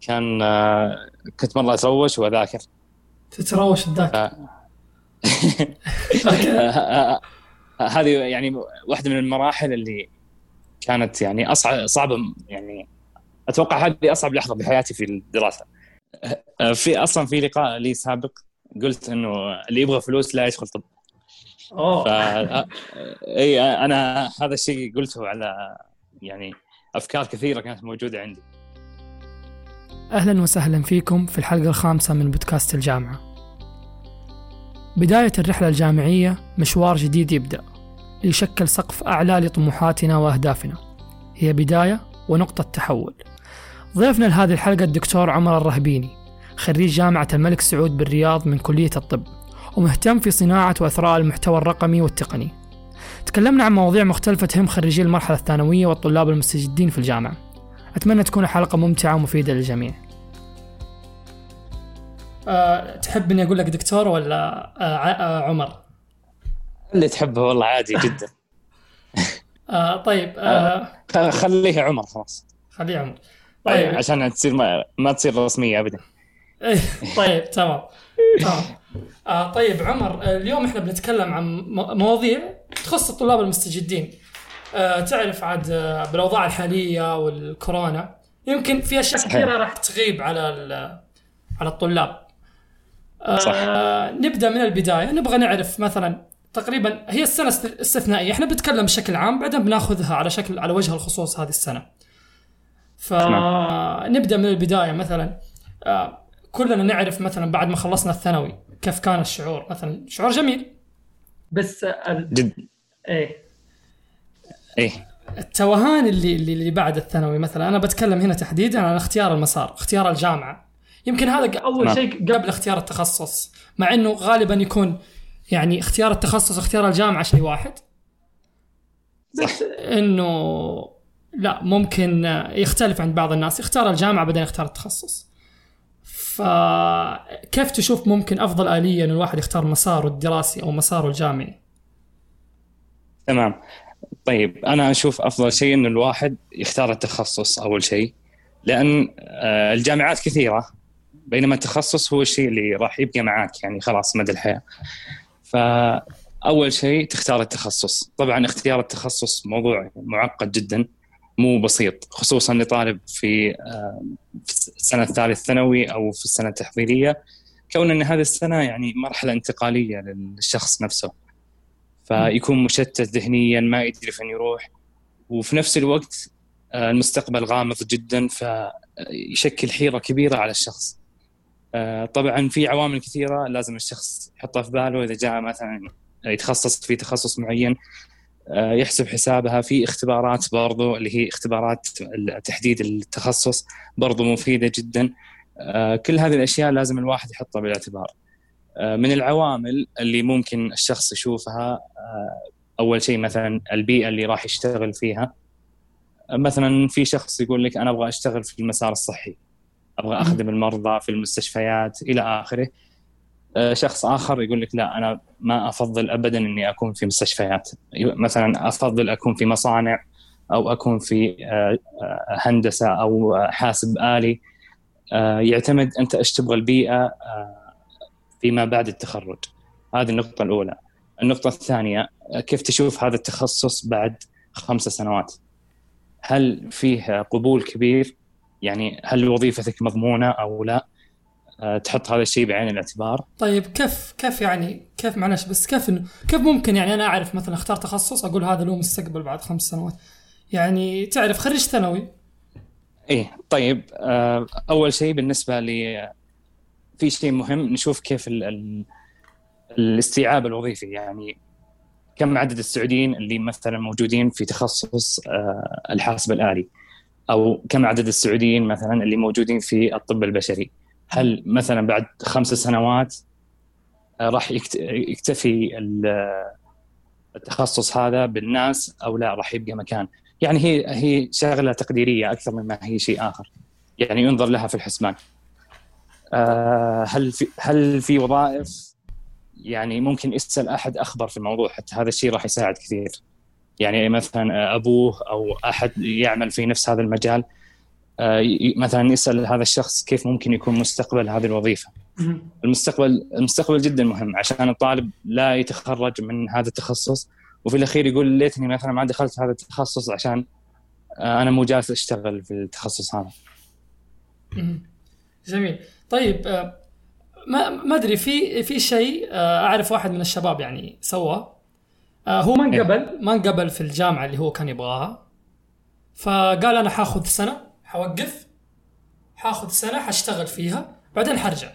كان آه، كنت مرة أتروش وأذاكر. تتروش تذاكر هذه يعني واحدة من المراحل اللي كانت يعني أصعب صعبة يعني أتوقع هذه أصعب لحظة بحياتي في الدراسة. في أصلا في لقاء لي سابق قلت إنه اللي يبغى فلوس لا يدخل طب. أوه. ف... إي أنا هذا الشيء قلته على يعني أفكار كثيرة كانت موجودة عندي. أهلا وسهلا فيكم في الحلقة الخامسة من بودكاست الجامعة. بداية الرحلة الجامعية مشوار جديد يبدأ ليشكل سقف أعلى لطموحاتنا وأهدافنا. هي بداية ونقطة تحول. ضيفنا لهذه الحلقة الدكتور عمر الرهبيني خريج جامعة الملك سعود بالرياض من كلية الطب ومهتم في صناعة وإثراء المحتوى الرقمي والتقني. تكلمنا عن مواضيع مختلفة تهم خريجي المرحلة الثانوية والطلاب المستجدين في الجامعة. أتمنى تكون حلقة ممتعة ومفيدة للجميع. أه، تحب إني أقول لك دكتور ولا أه أه عمر؟ اللي تحبه والله عادي جدا. أه طيب أه خ- خليه عمر خلاص. خليه عمر. طيب طيب. عشان تصير ما, ما تصير رسمية ابدا. إيه، طيب تمام. تمام. آه طيب عمر آه، اليوم إحنا بنتكلم عن مواضيع تخص الطلاب المستجدين. آه تعرف عاد آه، بالأوضاع الحالية والكورونا يمكن في أشياء. كثيرة راح تغيب على على الطلاب. آه صح. نبدأ من البداية. نبغى نعرف مثلا تقريبا هي السنة است- استثنائيه إحنا بنتكلم بشكل عام بعدين بناخذها على شكل على وجه الخصوص هذه السنة. فنبدا من البداية مثلا. آه، كلنا نعرف مثلا بعد ما خلصنا الثانوي كيف كان الشعور. مثلا شعور جميل. بس ال... جد. إيه. إيه. التوهان اللي اللي اللي بعد الثانوي مثلا أنا بتكلم هنا تحديدا عن اختيار المسار اختيار الجامعة. يمكن هذا أول نعم. شيء قبل اختيار التخصص مع إنه غالبا يكون يعني اختيار التخصص اختيار الجامعة شيء واحد. بس إنه لا ممكن يختلف عند بعض الناس. يختار الجامعة بعدين يختار التخصص. فكيف تشوف ممكن أفضل اليه إن الواحد يختار مساره الدراسي أو مساره الجامعي؟ تمام. طيب أنا أشوف أفضل شيء انه الواحد يختار التخصص أول شيء لأن آه، الجامعات كثيرة. بينما التخصص هو الشيء اللي راح يبقى معاك يعني خلاص مدى الحياة. فأول شيء تختار التخصص. طبعا اختيار التخصص موضوع معقد جدا مو بسيط خصوصا لطالب في آه، السنة الثالث ثانوي أو في السنة التحضيرية. كون أن هذه السنة يعني مرحلة انتقالية للشخص نفسه. فيكون مشتت ذهنيا ما يدري فين يروح. وفي نفس الوقت آه، المستقبل غامض جدا فيشكل حيرة كبيرة على الشخص. آه، طبعا في عوامل كثيرة لازم الشخص يحطها في باله. إذا جاء مثلا يتخصص في تخصص معين آه، يحسب حسابها. في اختبارات برضو اللي هي اختبارات تحديد التخصص برضو مفيدة جدا. آه، كل هذه الأشياء لازم الواحد يحطها بالاعتبار. من العوامل اللي ممكن الشخص يشوفها أول شيء مثلا البيئة اللي راح يشتغل فيها. مثلا في شخص يقول لك أنا أبغى أشتغل في المسار الصحي. أبغى أخدم المرضى في المستشفيات إلى آخره. آه، شخص آخر يقول لك لا أنا ما أفضل ابدا إني أكون في مستشفيات. مثلا أفضل أكون في مصانع أو أكون في آه، آه، هندسة أو حاسب آلي. يعتمد أنت إيش تبغى البيئة فيما بعد التخرج. هذه النقطة الأولى. النقطة الثانية كيف تشوف هذا التخصص بعد خمس سنوات؟ هل فيه قبول كبير؟ يعني هل وظيفتك مضمونة أو لا؟ أه، تحط هذا الشيء بعين الاعتبار. طيب كيف كيف يعني كيف معلش بس كيف كيف ممكن يعني أنا أعرف مثلا أختار تخصص أقول هذا له مستقبل بعد خمس سنوات؟ يعني تعرف خريج ثانوي؟ إيه طيب أه، أول شيء بالنسبة لي في شيء مهم نشوف كيف ال ال الاستيعاب الوظيفي. يعني كم عدد السعوديين اللي مثلا موجودين في تخصص أه، الحاسب الآلي؟ أو كم عدد السعوديين مثلا اللي موجودين في الطب البشري؟ هل مثلا بعد خمس سنوات أه، راح يكت- يكتفي ال- التخصص هذا بالناس أو لا؟ راح يبقى مكان. يعني هي هي شغلة تقديرية أكثر مما هي شيء آخر. يعني ينظر لها في الحسبان. آه، هل في هل في وظائف؟ يعني ممكن يسأل أحد أخبر في الموضوع حتى هذا الشيء راح يساعد كثير. يعني مثلا أبوه أو أحد يعمل في نفس هذا المجال آه، مثلا يسأل هذا الشخص كيف ممكن يكون مستقبل هذه الوظيفة. المستقبل المستقبل جدا مهم. عشان الطالب لا يتخرج من هذا التخصص وفي الأخير يقول ليتني مثلا ما دخلت هذا التخصص عشان آه، أنا مو جالس أشتغل في التخصص هذا. جميل. طيب آه، ما ما أدري في في شيء أعرف واحد من الشباب يعني سوى هو ما انقبل إيه. ما انقبل في الجامعة اللي هو كان يبغاها. فقال أنا حاخذ سنة حوقف حاخذ سنة حاشتغل فيها بعدين حرجع.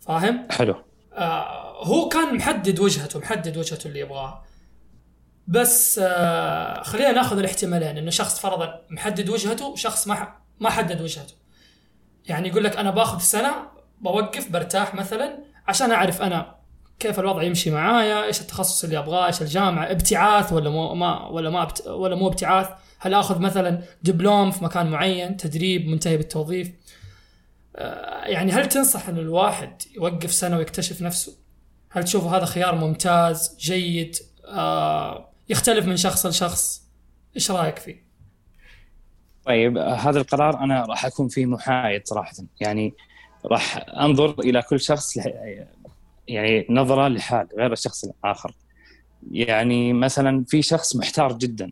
فاهم؟ حلو. آه هو كان محدد وجهته محدد وجهته اللي يبغاها. بس آه خلينا ناخذ الاحتمالين إنه شخص فرضا محدد وجهته وشخص ما ما حدد وجهته. يعني يقول لك أنا باخذ سنة بوقف برتاح مثلا عشان أعرف أنا كيف الوضع يمشي معايا إيش التخصص اللي أبغاه إيش الجامعة ابتعاث ولا مو ما ولا ما ولا مو ابتعاث؟ هل آخذ مثلا دبلوم في مكان معين تدريب منتهي بالتوظيف؟ آه، يعني هل تنصح إن الواحد يوقف سنة ويكتشف نفسه؟ هل تشوف هذا خيار ممتاز جيد؟ آه، يختلف من شخص لشخص؟ إيش رأيك فيه؟ طيب هذا القرار أنا راح أكون فيه محايد صراحة. يعني راح أنظر إلى كل شخص يعني نظرة لحال غير الشخص الآخر. يعني مثلا في شخص محتار جدا.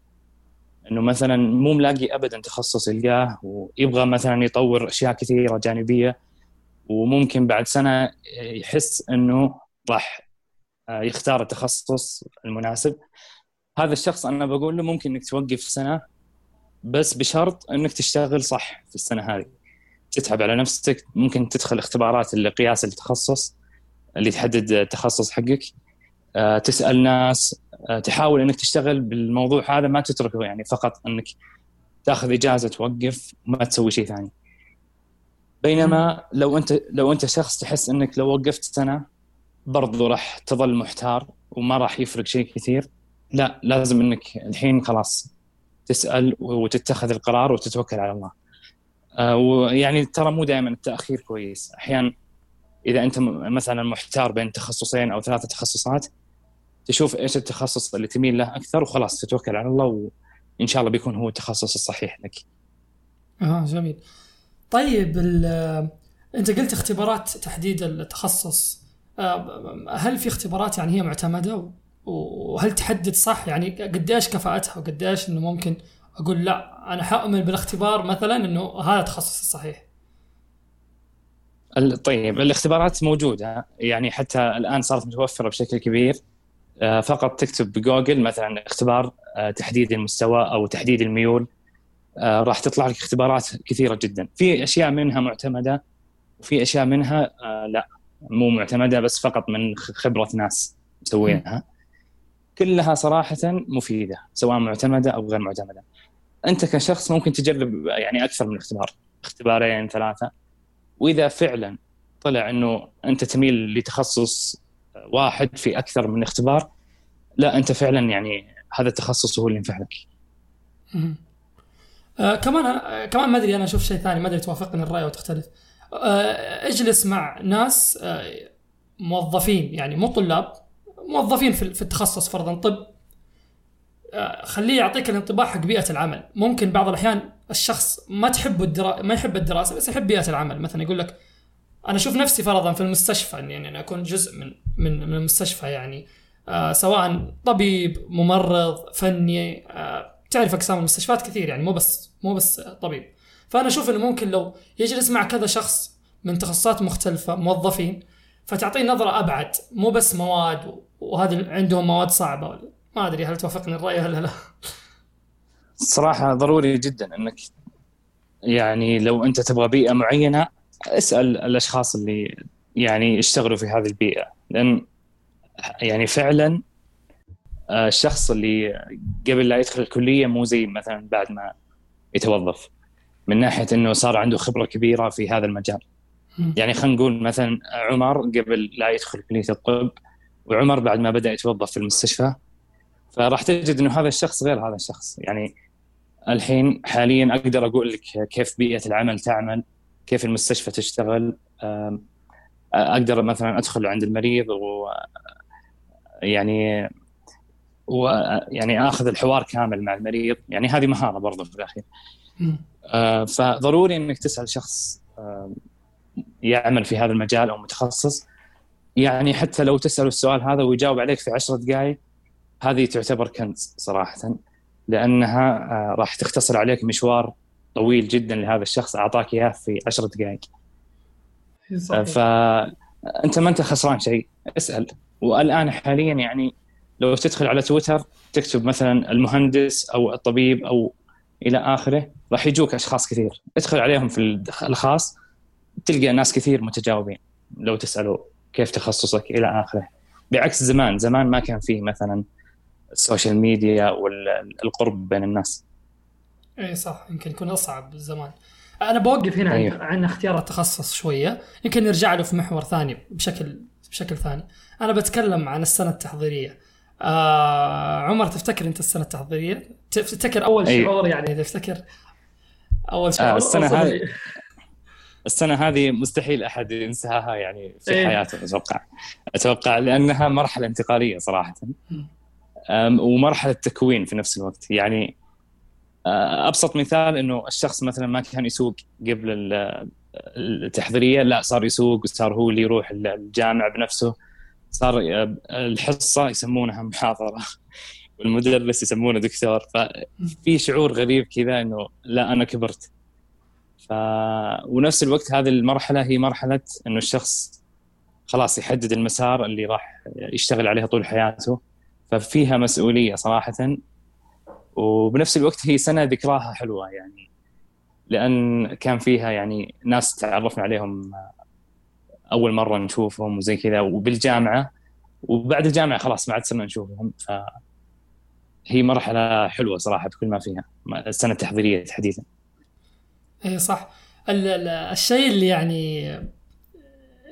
إنه مثلا مو ملاقي ابدا تخصص يلقاه ويبغى مثلا يطور أشياء كثيرة جانبية وممكن بعد سنة يحس إنه راح آه، يختار التخصص المناسب. هذا الشخص أنا بقول له ممكن إنك توقف سنة بس بشرط إنك تشتغل صح في السنة هذه. تتعب على نفسك ممكن تدخل اختبارات لقياس التخصص. اللي تحدد التخصص حقك. آه، تسأل ناس آه، تحاول إنك تشتغل بالموضوع هذا ما تتركه يعني فقط إنك تأخذ إجازة توقف وما تسوي شيء ثاني. بينما لو أنت لو أنت شخص تحس إنك لو وقفت سنة برضو راح تظل محتار وما راح يفرق شيء كثير. لا لازم إنك الحين خلاص تسأل وتتخذ القرار وتتوكل على الله. آه، ويعني ترى مو دائما التأخير كويس. أحيانا إذا أنت مثلا محتار بين تخصصين أو ثلاثة تخصصات تشوف إيش التخصص اللي تميل له أكثر وخلاص تتوكل على الله وإن شاء الله بيكون هو التخصص الصحيح لك. آه جميل. طيب أنت قلت اختبارات تحديد التخصص. آه، هل في اختبارات يعني هي معتمدة؟ وهل تحدد صح؟ يعني قديش كفاءتها؟ وقديش إنه ممكن أقول لا أنا حأؤمن بالاختبار مثلا إنه هذا التخصص الصحيح. طيب الاختبارات موجودة. يعني حتى الآن صارت متوفرة بشكل كبير. آه، فقط تكتب بجوجل مثلا اختبار آه، تحديد المستوى أو تحديد الميول. آه، راح تطلع لك اختبارات كثيرة جدا. في أشياء منها معتمدة وفي أشياء منها لا مو معتمدة بس فقط من خبرة ناس مسوينها كلها صراحة مفيدة سواء معتمدة أو غير معتمدة. أنت كشخص ممكن تجرب يعني أكثر من اختبار. اختبارين ثلاثة. وإذا فعلا طلع إنه أنت تميل لتخصص واحد في أكثر من اختبار لا أنت فعلا يعني هذا التخصص هو اللي ينفع لك. آه كمان آه كمان ما أدري أنا أشوف شيء ثاني ما أدري توافقني الرأي أو تختلف. آه اجلس مع ناس آه موظفين يعني مو طلاب موظفين في التخصص فرضا طب خليه يعطيك الانطباع حق بيئة العمل. ممكن بعض الأحيان الشخص ما تحب الدرا... ما يحب الدراسة بس يحب بيئة العمل. مثلا يقول لك أنا أشوف نفسي فرضا في المستشفى يعني أنا أكون جزء من من من المستشفى يعني. آه سواء طبيب ممرض فني آه تعرف أقسام المستشفيات كثير يعني مو بس مو بس طبيب. فأنا أشوف إنه ممكن لو يجلس مع كذا شخص من تخصصات مختلفة موظفين فتعطيه نظرة أبعد مو بس مواد وهذه عندهم مواد صعبة ما أدري هل توافقني الرأي ولا لا صراحة ضروري جدا إنك يعني لو أنت تبغى بيئة معينة اسأل الأشخاص اللي يعني يشتغلوا في هذه البيئة. لأن يعني فعلا آه، الشخص اللي قبل لا يدخل الكلية مو زي مثلا بعد ما يتوظف. من ناحية إنه صار عنده خبرة كبيرة في هذا المجال. يعني خلينا نقول مثلا عمر قبل لا يدخل كلية الطب وعمر بعد ما بدأ يتوظف في المستشفى فراح تجد إنه هذا الشخص غير هذا الشخص. يعني الحين حاليا أقدر أقول لك كيف بيئة العمل تعمل كيف المستشفى تشتغل. أقدر مثلا أدخل عند المريض و يعني ويعني آخذ الحوار كامل مع المريض. يعني هذه مهارة برضه في الأخير. آه، فضروري إنك تسأل شخص يعمل في هذا المجال أو متخصص. يعني حتى لو تسال السؤال هذا ويجاوب عليك في عشرة دقائق هذه تعتبر كنز صراحة لأنها آه، راح تختصر عليك مشوار طويل جدا لهذا الشخص أعطاك إياه في عشرة دقائق. فانت ما أنت خسران شيء. اسأل. والآن حاليا يعني لو تدخل على تويتر تكتب مثلا المهندس أو الطبيب أو إلى آخره راح يجوك أشخاص كثير. ادخل عليهم في الخاص تلقى ناس كثير متجاوبين لو تسألوا كيف تخصصك إلى آخره. بعكس زمان زمان ما كان فيه مثلا ال social media والقرب بين الناس. اي صح. يمكن يكون أصعب زمان أنا بوقف هنا أيوه. عن اختيار التخصص شوية. يمكن نرجع له في محور ثاني بشكل بشكل ثاني. أنا بتكلم عن السنة التحضيرية. آه عمر تفتكر أنت السنة التحضيرية؟ تفتكر أول أيوه. شعور يعني؟ تفتكر أول شعور. آه السنة هذه السنة هذه مستحيل أحد ينساها يعني في أيه. حياته أتوقع. أتوقع لأنها مرحلة انتقالية صراحة. ومرحلة تكوين في نفس الوقت. يعني آه، أبسط مثال إنه الشخص مثلا ما كان يسوق قبل التحضيرية لا صار يسوق وصار هو اللي يروح الجامع بنفسه. صار آه، الحصة يسمونها محاضرة والمدرس يسمونه دكتور. ففي شعور غريب كذا إنه لا أنا كبرت. ف ونفس الوقت هذه المرحلة هي مرحلة إنه الشخص خلاص يحدد المسار اللي راح يشتغل عليها طول حياته. ففيها مسؤولية صراحة. وبنفس الوقت هي سنة ذكراها حلوة يعني لأن كان فيها يعني ناس تعرفنا عليهم أول مرة نشوفهم وزي كذا وبالجامعة وبعد الجامعة خلاص ما عاد صرنا نشوفهم. ف هي مرحلة حلوة صراحة بكل ما فيها السنة التحضيرية تحديدا. اي صح. الشيء اللي يعني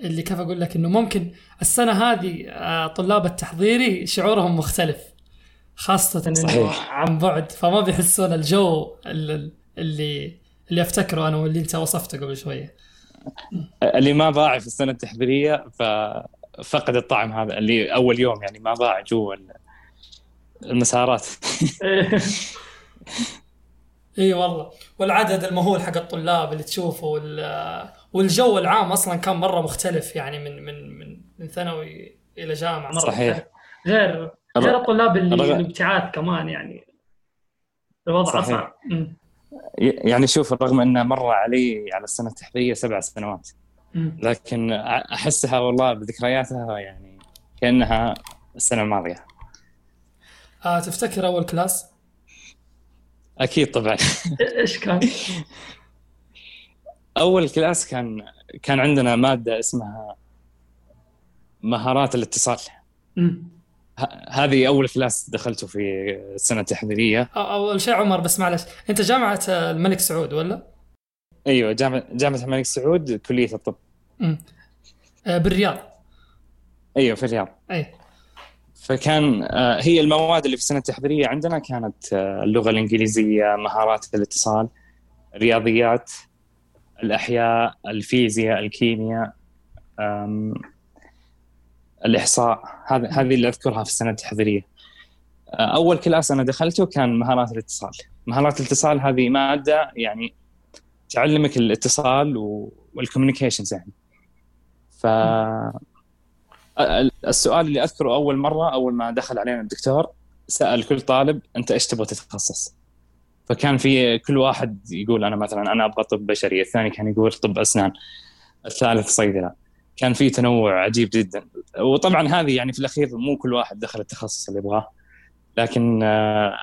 اللي كيف أقول لك إنه ممكن السنة هذه آه، طلاب التحضيري شعورهم مختلف خاصة إنه عن بعد فما بيحسون الجو اللي اللي أفتكره أنا واللي أنت وصفته قبل شوية. اللي ما ضاع في السنة التحضيرية ففقد الطعم هذا اللي أول يوم يعني ما ضاع جوا المسارات. إي والله والعدد المهول حق الطلاب اللي تشوفه والجو العام أصلا كان مرة مختلف يعني من من من من ثانوي إلى جامعة مرة صحيح. مختلف. غير غير الطلاب اللي الابتعاث كمان يعني. الوضع أصعب. يعني شوف رغم إنه مر علي على السنة التحضيريه سبع سنوات لكن أحسها والله بذكرياتها يعني كأنها السنة الماضية. آه تفتكر أول كلاس؟ أكيد طبعا. إيش كان؟ أول كلاس كان كان عندنا مادة اسمها مهارات الاتصال. هذه أول كلاس دخلته في السنة التحضيريه أول شيء عمر بس معلش. أنت جامعة الملك سعود ولا؟ أيوه جامعة جامعة الملك سعود كلية الطب. امم بالرياض. أيوه في الرياض. أي. فكان هي المواد اللي في السنة التحضيريه عندنا كانت اللغة الإنجليزية مهارات الاتصال رياضيات. الأحياء الفيزياء الكيمياء الإحصاء. هذا هذه اللي أذكرها في السنة التحضيرية. آه، أول كلاس أنا دخلته كان مهارات الاتصال. مهارات الاتصال هذه مادة يعني تعلمك الاتصال وال communications يعني. ف السؤال اللي أذكره أول مرة أول ما دخل علينا الدكتور سأل كل طالب أنت إيش تبغى تتخصص؟ فكان في كل واحد يقول أنا مثلا أنا أبغى طب بشري، الثاني كان يقول طب أسنان، الثالث صيدلة. كان في تنوع عجيب جدا. وطبعا هذه يعني في الأخير مو كل واحد دخل التخصص اللي يبغاه. لكن آه،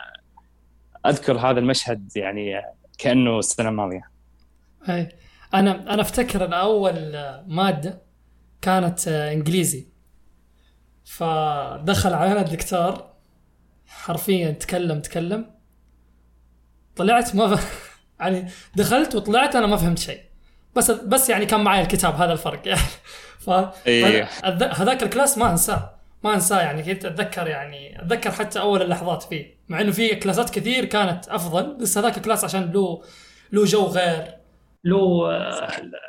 أذكر هذا المشهد يعني كأنه السنة الماضية. أي. أنا أنا أفتكر إن أول مادة كانت آه، إنجليزي. فدخل علينا الدكتور حرفيا تكلم تكلم. طلعت ما يعني دخلت وطلعت أنا ما فهمت شيء. بس بس يعني كان معي الكتاب هذا الفرق يعني. ف إيه. هذاك الكلاس ما أنساه. ما أنساه يعني كنت أتذكر يعني أتذكر حتى أول اللحظات فيه. مع إنه في كلاسات كثير كانت أفضل بس هذاك الكلاس عشان له له جو غير له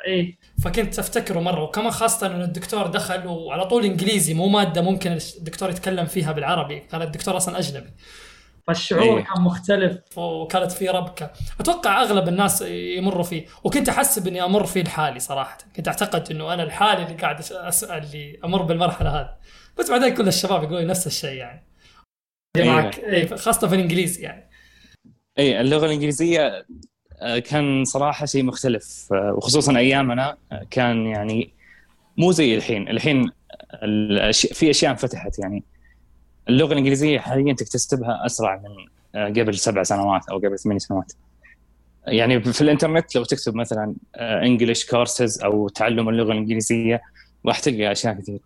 إيه. فكنت أفتكره مرة. وكمان خاصة إنه الدكتور دخل وعلى طول إنجليزي مو مادة ممكن الدكتور يتكلم فيها بالعربي. كان الدكتور أصلا أجنبي. فالشعور أيه. كان مختلف. وكانت في ربكة. أتوقع أغلب الناس يمروا فيه. وكنت احسب اني أمر فيه لحالي صراحة. كنت أعتقد إنه أنا الحالي اللي قاعد اسال اللي أمر بالمرحلة هذه. بس بعدين كل الشباب يقولوا نفس الشيء يعني. أيه. معك أيه. خاصة في الانجليزي يعني. اي اللغة الإنجليزية آه، كان صراحة شيء مختلف. آه، وخصوصا أيامنا آه، كان يعني مو زي الحين. الحين في أشياء انفتحت يعني. اللغة الإنجليزية حاليا تكتسبها أسرع من قبل سبع سنوات أو قبل ثمان سنوات. يعني في الإنترنت لو تكتب مثلا انجلش كورسز أو تعلم اللغة الإنجليزية راح تلقى أشياء كثير.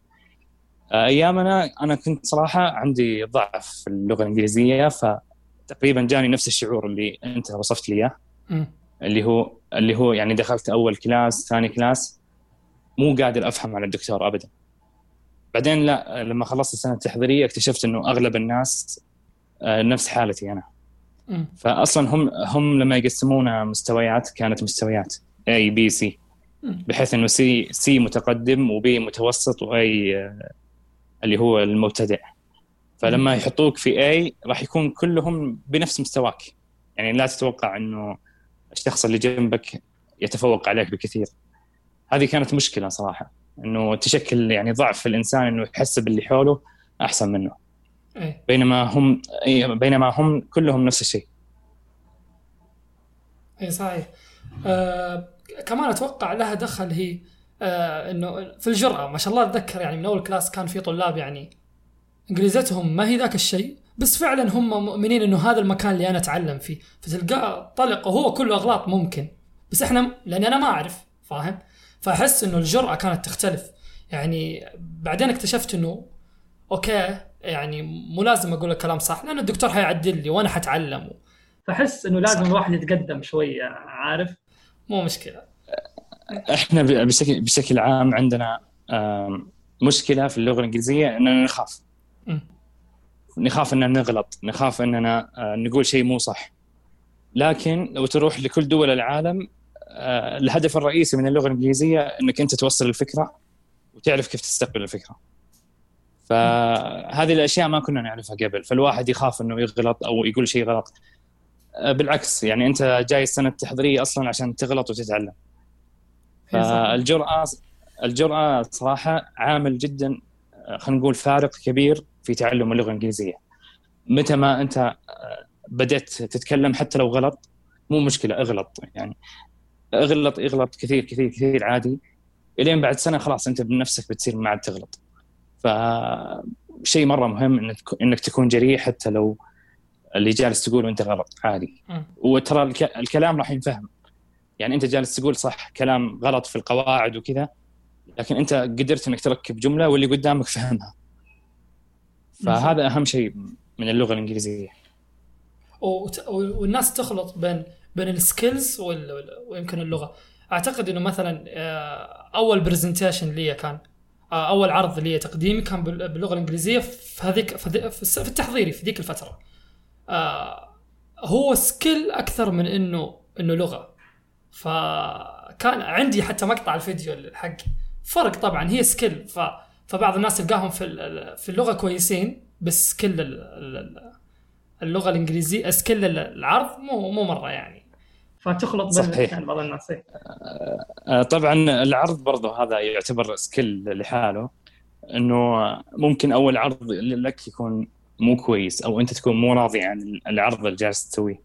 أيامنا أنا كنت صراحة عندي ضعف في اللغة الإنجليزية فتقريبا جاني نفس الشعور اللي أنت وصفت لي إياه. اللي هو اللي هو يعني دخلت أول كلاس ثاني كلاس مو قادر أفهم على الدكتور ابدا. بعدين لا لما خلصت السنة التحضيرية اكتشفت إنه أغلب الناس آه، نفس حالتي أنا. فاصلا هم هم لما يقسمونا مستويات كانت مستويات A B C بحيث إنه C C متقدم و B متوسط و A آه، اللي هو المبتدئ. فلما يحطوك في A راح يكون كلهم بنفس مستواك. يعني لا تتوقع إنه الشخص اللي جنبك يتفوق عليك بكثير. هذه كانت مشكلة صراحة. إنه تشكل يعني ضعف في الإنسان إنه يحس باللي حوله أحسن منه. إيه؟ بينما هم بينما هم كلهم نفس الشيء. اي صحيح. آه كمان أتوقع لها دخل هي آه إنه في الجرأة. ما شاء الله أتذكر يعني من أول كلاس كان في طلاب يعني انجليزتهم ما هي ذاك الشيء بس فعلا هم مؤمنين إنه هذا المكان اللي أنا أتعلم فيه. فتلقاه طلق وهو كله أغلاط ممكن. بس إحنا لاني أنا ما أعرف فاهم؟ فأحس إنه الجرأة كانت تختلف. يعني بعدين اكتشفت إنه okay يعني مو لازم أقول الكلام صح لأن الدكتور حيعدل لي وأنا حتعلم. فأحس إنه لازم الواحد يتقدم شوية عارف؟ مو مشكلة. إحنا بشكل بشكل عام عندنا مشكلة في اللغة الإنجليزية إننا نخاف. نخاف إننا نغلط نخاف إننا آه، نقول شيء مو صح. لكن لو تروح لكل دول العالم الهدف الرئيسي من اللغة الإنجليزية إنك أنت توصل الفكرة وتعرف كيف تستقبل الفكرة. فهذه الأشياء ما كنا نعرفها قبل فالواحد يخاف إنه يغلط أو يقول شيء غلط. آه، بالعكس يعني أنت جاي السنة التحضيرية أصلا عشان تغلط وتتعلم. فالجرأة الجرأة صراحة عامل جدا خلينا نقول فارق كبير في تعلم اللغة الإنجليزية. متى ما أنت آه، بدأت تتكلم حتى لو غلط مو مشكلة اغلط يعني. اغلط اغلط كثير كثير كثير عادي. إلين بعد سنة خلاص أنت بنفسك بتصير ما عاد تغلط. فشيء مرة مهم إنك إنك تكون جريء حتى لو اللي جالس تقول أنت غلط عادي. وترى الكلام راح ينفهم. يعني أنت جالس تقول صح كلام غلط في القواعد وكذا لكن أنت قدرت إنك تركب جملة واللي قدامك فهمها. فهذا أهم شيء من اللغة الإنجليزية. والناس تخلط بين بين ال skills ويمكن اللغة. أعتقد إنه مثلا آه، أول presentation لي كان آه، أول عرض لي تقديمي كان باللغة الإنجليزية في هذيك في التحضيري في ذيك الفترة. آه، هو skill أكثر من إنه إنه لغة. فكان عندي حتى مقطع الفيديو حقي فرق طبعا هي skill ف فبعض الناس تلقاهم في في اللغة كويسين بس كل اللغة الإنجليزية skill العرض مو مو مرة يعني. فتخلط بين يعني بعض الناس إيه. آه، طبعا العرض برضه هذا يعتبر skill لحاله إنه ممكن أول عرض لك يكون مو كويس أو أنت تكون مو راضي عن العرض اللي جالس تسويه.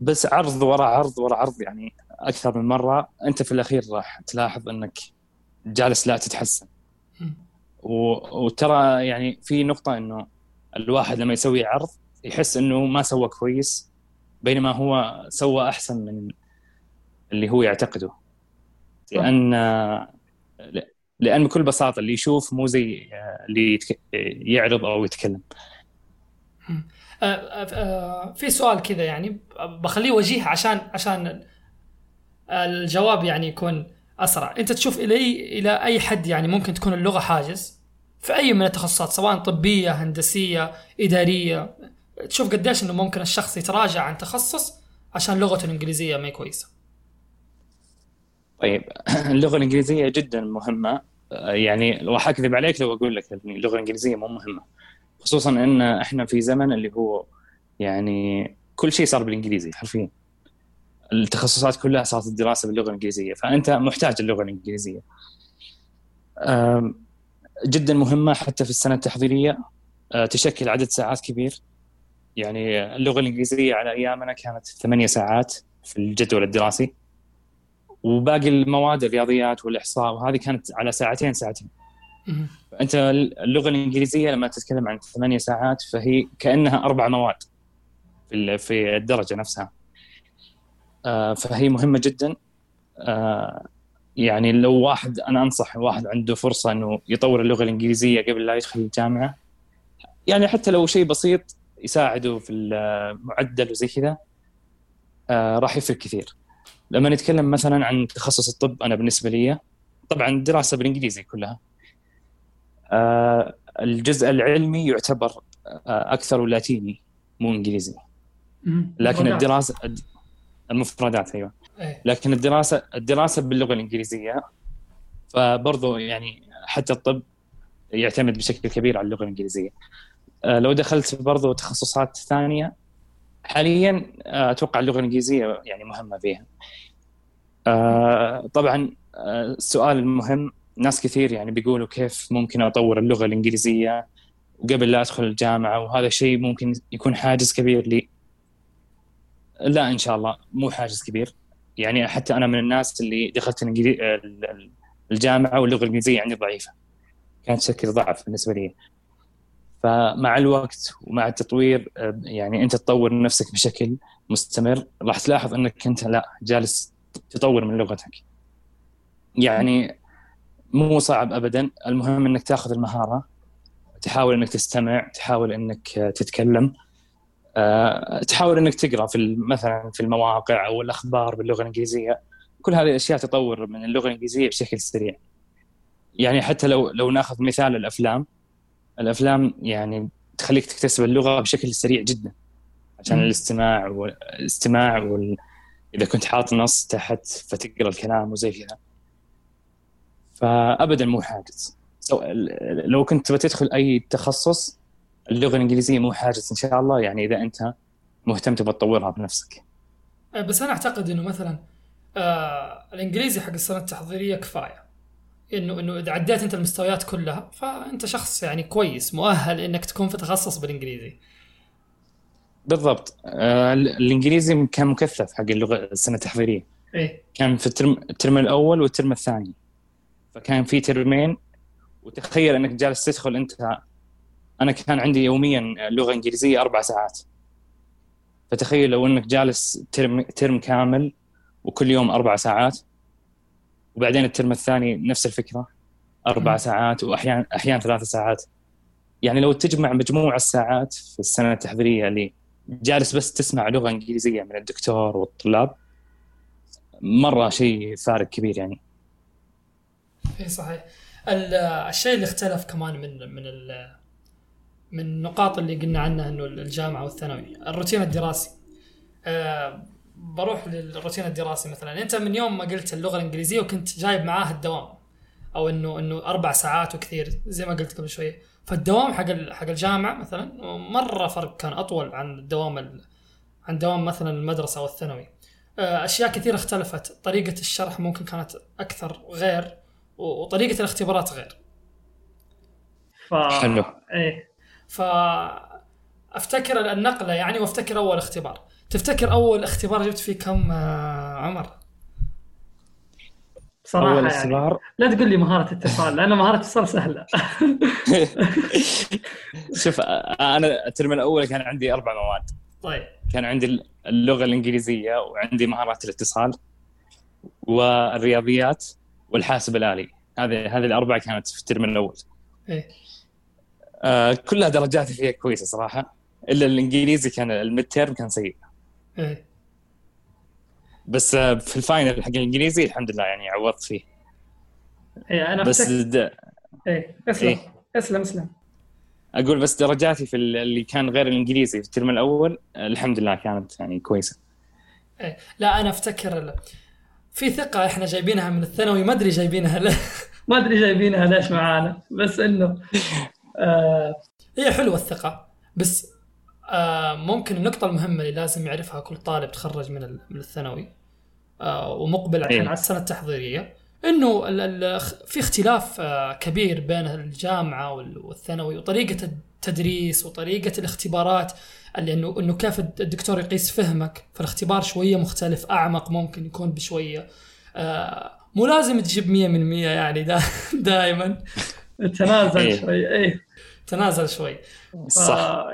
بس عرض ورا عرض ورا عرض يعني أكثر من مرة أنت في الأخير راح تلاحظ إنك جالس لا تتحسن. وترى يعني في نقطة إنه الواحد لما يسوي عرض يحس إنه ما سوى كويس بينما هو سوى أحسن من اللي هو يعتقده. لأن لأن بكل بساطة اللي يشوف مو زي اللي يعرض أو يتكلم. في سؤال كذا يعني بخليه وجيه عشان عشان الجواب يعني يكون أسرع. أنت تشوف الي إلى أي حد يعني ممكن تكون اللغة حاجز؟ في أي من التخصصات سواء طبية هندسية إدارية؟ تشوف قديش إنه ممكن الشخص يتراجع عن تخصص عشان لغته الإنجليزية ما هي كويسة. طيب اللغة الإنجليزية جدا مهمة. يعني راح اكذب عليك لو أقول لك اللغة الإنجليزية مو مهمة. خصوصا إن إحنا في زمن اللي هو يعني كل شيء صار بالإنجليزي حرفيا. التخصصات كلها صارت الدراسة باللغة الإنجليزية فأنت محتاج اللغة الإنجليزية. جدا مهمة حتى في السنة التحضيرية. آه، تشكل عدد ساعات كبير. يعني اللغة الإنجليزية على أيامنا كانت ثمانية ساعات في الجدول الدراسي. وباقي المواد الرياضيات والإحصاء وهذه كانت على ساعتين ساعتين. انت اللغة الإنجليزية لما تتكلم عن ثمانية ساعات فهي كأنها أربع مواد في في الدرجة نفسها. آه، فهي مهمة جدا. آه، يعني لو واحد أنا أنصح واحد عنده فرصة إنه يطور اللغة الإنجليزية قبل لا يدخل الجامعة. يعني حتى لو شيء بسيط يساعده في المعدل وزي كذا آه راح يفرق كثير. لما نتكلم مثلا عن تخصص الطب أنا بالنسبة لي طبعا الدراسه بالإنجليزي كلها. آه الجزء العلمي يعتبر آه أكثر لاتيني مو إنجليزي. لكن الدراسة المفردات أيوه. إيه. لكن الدراسة الدراسة باللغة الإنجليزية فبرضه يعني حتى الطب يعتمد بشكل كبير على اللغة الإنجليزية. لو دخلت برضه تخصصات ثانية حاليا آه، أتوقع اللغة الإنجليزية يعني مهمة فيها. آه، طبعا السؤال المهم ناس كثير يعني بيقولوا كيف ممكن أطور اللغة الإنجليزية قبل لا أدخل الجامعة وهذا شيء ممكن يكون حاجز كبير لي. لا إن شاء الله مو حاجز كبير. يعني حتى أنا من الناس اللي دخلت الجامعة واللغة الإنجليزية عندي ضعيفة. كانت تشكل ضعف بالنسبة لي. فمع الوقت ومع التطوير يعني أنت تطور نفسك بشكل مستمر. راح تلاحظ أنك أنت لا جالس تطور من لغتك. يعني مو صعب ابدا. المهم أنك تاخذ المهارة تحاول أنك تستمع تحاول أنك تتكلم آه، تحاول أنك تقرأ في مثلا في المواقع أو الأخبار باللغة الإنجليزية. كل هذه الأشياء تطور من اللغة الإنجليزية بشكل سريع. يعني حتى لو لو ناخذ مثال الأفلام الأفلام يعني تخليك تكتسب اللغة بشكل سريع جدا عشان الاستماع والاستماع وال... إذا كنت حاط نص تحت فتقرأ الكلام وزي كذا. فابدا مو حاجز. لو كنت تبغى تدخل أي تخصص اللغة الإنجليزية مو حاجز إن شاء الله يعني إذا أنت مهتم تبغى تطورها بنفسك. أه، بس أنا أعتقد إنه مثلا آه الإنجليزي حق السنة التحضيرية كفاية. انه إنه إذا عديت أنت المستويات كلها فأنت شخص يعني كويس مؤهل إنك تكون في تخصص بالإنجليزي. بالضبط. آه الإنجليزي كان مكثف حق اللغة السنة التحضيرية. إيه. كان في الترم الترم الأول والترم الثاني. فكان في ترمين وتخيل إنك جالس تدخل أنت أنا كان عندي يوميا لغة إنجليزية أربع ساعات. فتخيل لو إنك جالس ترم ترم كامل وكل يوم أربع ساعات وبعدين الترم الثاني نفس الفكرة. أربع ساعات واحيانا أحيانا ثلاث ساعات. يعني لو تجمع مجموع الساعات في السنة التحضيرية اللي جالس بس تسمع لغة إنجليزية من الدكتور والطلاب مرة شيء فارق كبير يعني. اي صحيح. الشيء اللي اختلف كمان من من من النقاط اللي قلنا عنها إنه الجامعة والثانوي. الروتين الدراسي. أه بروح للروتين الدراسي مثلا. أنت من يوم ما قلت اللغة الإنجليزية وكنت جايب معاه الدوام أو انه إنه أربع ساعات وكثير زي ما قلت قبل شوية. فالدوام حق حق الجامعة مثلا مرة فرق كان أطول عن الدوام عن دوام مثلا المدرسة والثانوي آه، أشياء كثيرة اختلفت. طريقة الشرح ممكن كانت أكثر غير وطريقة الاختبارات غير. ف... حلو. إيه. ف افتكر النقلة يعني وأفتكر أول اختبار. تفتكر أول اختبار جبت فيه كم آه، عمر؟ صراحة أول يعني لا تقول لي مهارة اتصال لأن مهارة اتصال سهلة. شوف أنا الترم الأول كان عندي أربع مواد. طيب. كان عندي اللغة الإنجليزية وعندي مهارات الاتصال والرياضيات والحاسب الآلي. هذه هذه الأربعة كانت في الترم الأول. إيه. آه كلها درجاتي فيها كويسة صراحة. إلا الإنجليزي كان ال midterm كان سيء. إيه. بس في ال final حق الإنجليزي الحمد لله يعني عوضت فيه. إيه أنا بس د... إيه اسلم. إيه؟ اسلم اسلم. أقول بس درجاتي في اللي كان غير الإنجليزي في الترم الأول الحمد لله كانت يعني كويسة. إيه. لا أنا أفتكر في ثقة إحنا جايبينها من الثانوي ما أدري جايبينها ل... ما أدري جايبينها ليش معانا بس إنه آه هي حلوة الثقة بس آه ممكن النقطة المهمة اللي لازم يعرفها كل طالب تخرج من من الثانوي آه ومقبل الحين إيه. على السنة التحضيرية إنه ال ال في اختلاف آه كبير بين الجامعة وال- والثانوي وطريقة التدريس وطريقة الاختبارات اللي انه إنه كيف الدكتور يقيس فهمك فالاختبار شوية مختلف أعمق ممكن يكون بشوية. آه مو لازم تجيب 100 من 100 يعني دا دائما تنازل إيه. شوي إيه. تنازل شوي. صح. آه،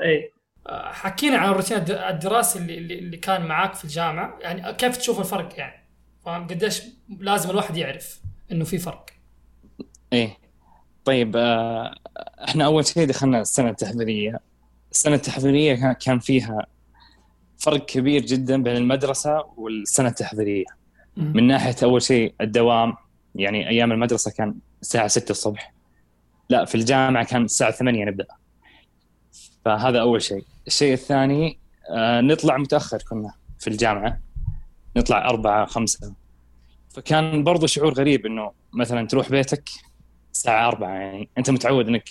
حكينا عن الروتين الد- الدراسي اللي, اللي كان معاك في الجامعة. يعني كيف تشوف الفرق يعني؟ فاهم؟ قديش لازم الواحد يعرف إنه في فرق. إيه. طيب آه، إحنا أول شيء دخلنا السنة التحضيرية. السنة التحضيرية كان فيها فرق كبير جدا بين المدرسة والسنة التحضيرية. من ناحية أول شيء الدوام يعني أيام المدرسة كان الساعة 6 الصبح. لا في الجامعة كان الساعة 8 نبدأ. فهذا أول شيء. الشيء الثاني آه، نطلع متأخر كنا في الجامعة. نطلع أربعة خمسة. فكان برضو شعور غريب إنه مثلا تروح بيتك الساعة أربعة يعني أنت متعود أنك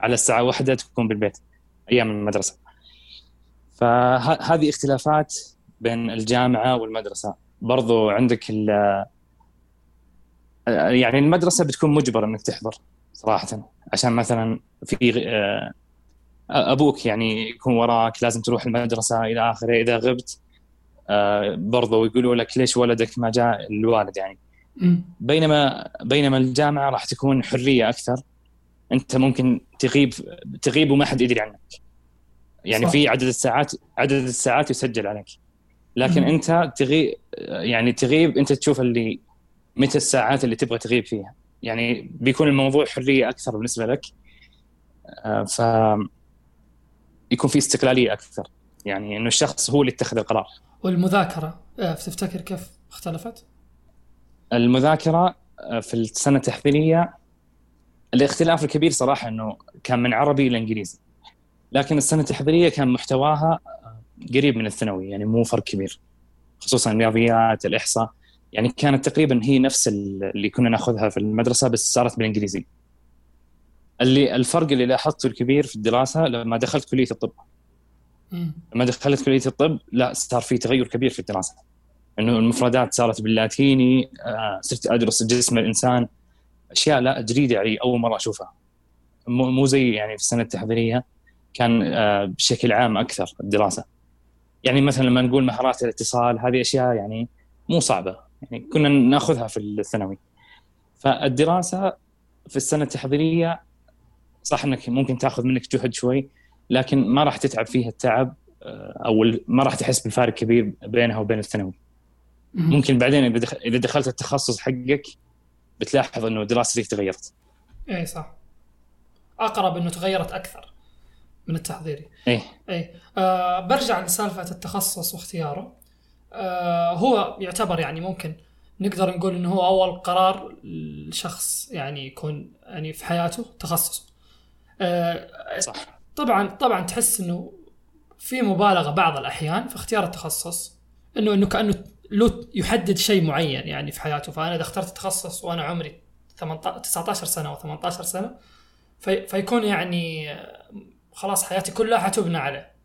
على الساعة واحدة تكون بالبيت أيام المدرسة. فهذه اختلافات بين الجامعة والمدرسة. برضو عندك ال يعني المدرسة بتكون مجبر أنك تحضر صراحة. عشان مثلا في أبوك يعني يكون وراك لازم تروح المدرسة إلى آخره إذا غبت. آه، برضو يقولوا لك ليش ولدك ما جاء الوالد يعني. بينما بينما الجامعة راح تكون حرية أكثر. أنت ممكن تغيب تغيب وما حد يدري عنك. يعني صح. في عدد الساعات عدد الساعات يسجل عليك. لكن مم. أنت تغيب يعني تغيب أنت تشوف اللي متى الساعات اللي تبغى تغيب فيها. يعني بيكون الموضوع حرية أكثر بالنسبة لك. آه، ف يكون في استقلالية أكثر. يعني إنه الشخص هو اللي يتخذ القرار. والمذاكرة آه، تفتكر كيف اختلفت؟ المذاكرة آه، في السنة التحضيريه الاختلاف الكبير صراحة إنه كان من عربي إلى إنجليزي. لكن السنة التحضيريه كان محتواها آه، قريب من الثانوي يعني مو فرق كبير. خصوصا الرياضيات الإحصاء. يعني كانت تقريبا هي نفس اللي كنا ناخذها في المدرسة بس صارت بالإنجليزي. اللي الفرق اللي لاحظته الكبير في الدراسة لما دخلت كلية الطب. لما دخلت كلية الطب لا صار في تغير كبير في الدراسة. إنه المفردات صارت باللاتيني آه، صرت أدرس جسم الإنسان أشياء لا جديده علي أول مرة أشوفها. مو مو زي يعني في السنة التحضيرية كان آه، بشكل عام أكثر الدراسة. يعني مثلا لما نقول مهارات الاتصال هذه أشياء يعني مو صعبة. يعني كنا ناخذها في الثانوي. فالدراسة في السنة التحضيرية صح إنك ممكن تاخذ منك جهد شوي لكن ما راح تتعب فيها التعب آه، أو ما راح تحس بفارق كبير بينها وبين الثانوي. مم. ممكن بعدين إذا دخ- إذا دخلت التخصص حقك بتلاحظ إنه دراستك تغيرت. إيه صح. أقرب إنه تغيرت أكثر من التحضيري. إيه. اي آه برجع لسالفة التخصص واختياره. آه هو يعتبر يعني ممكن نقدر نقول إنه هو أول قرار الشخص يعني يكون يعني في حياته تخصصه آه صح. طبعا طبعا تحس إنه في مبالغة بعض الأحيان في اختيار التخصص إنه إنه كأنه له يحدد شيء معين يعني في حياته. فأنا إذا اخترت تخصص وأنا عمري 18 19 سنة أو 18 سنة في فيكون يعني خلاص حياتي كلها حتبنى عليه.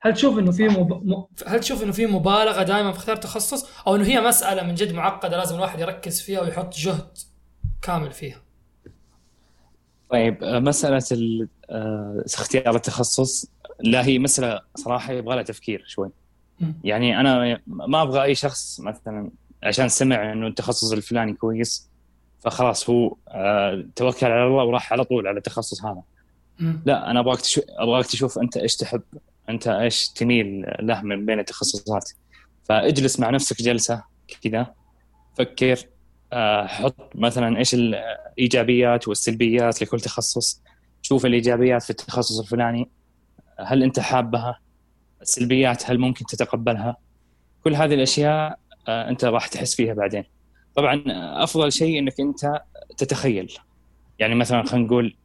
هل تشوف إنه في مب... م... هل تشوف إنه في مبالغة دائما في اختيار تخصص؟ أو إنه هي مسألة من جد معقدة لازم الواحد يركز فيها ويحط جهد كامل فيها؟ طيب آه، مسألة ال- آه، اختيار التخصص لا هي مسألة صراحة يبغى لها تفكير شوي. يعني أنا ما أبغى أي شخص مثلا عشان سمع إنه التخصص الفلاني كويس فخلاص هو آه، توكل على الله وراح على طول على التخصص هذا. لا أنا أبغاك تشوف أبغاك تشوف أنت إيش تحب أنت إيش تميل له من بين التخصصات فاجلس مع نفسك جلسة كذا فكر حط مثلا إيش الإيجابيات والسلبيات لكل تخصص. شوف الإيجابيات في التخصص الفلاني هل أنت حابها؟ السلبيات هل ممكن تتقبلها؟ كل هذه الأشياء آه، أنت راح تحس فيها بعدين. طبعا آه، أفضل شيء إنك أنت تتخيل. يعني مثلا خلينا نقول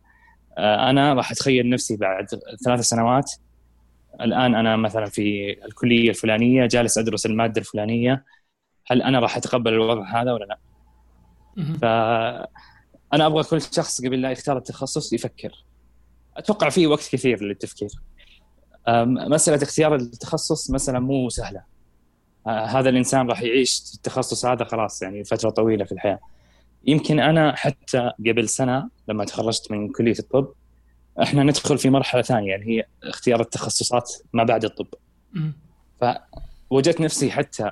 آه، أنا راح أتخيل نفسي بعد ثلاث سنوات. الآن أنا مثلا في الكلية الفلانية جالس أدرس المادة الفلانية. هل أنا راح أتقبل الوضع هذا ولا لا؟ فانا أبغى كل شخص قبل لا يختار التخصص يفكر. أتوقع في وقت كثير للتفكير. مسألة اختيار التخصص مسألة مو سهلة. هذا الإنسان راح يعيش التخصص هذا خلاص يعني فترة طويلة في الحياة. يمكن أنا حتى قبل سنة لما تخرجت من كلية الطب إحنا ندخل في مرحلة ثانية اللي هي اختيار التخصصات ما بعد الطب. فوجدت نفسي حتى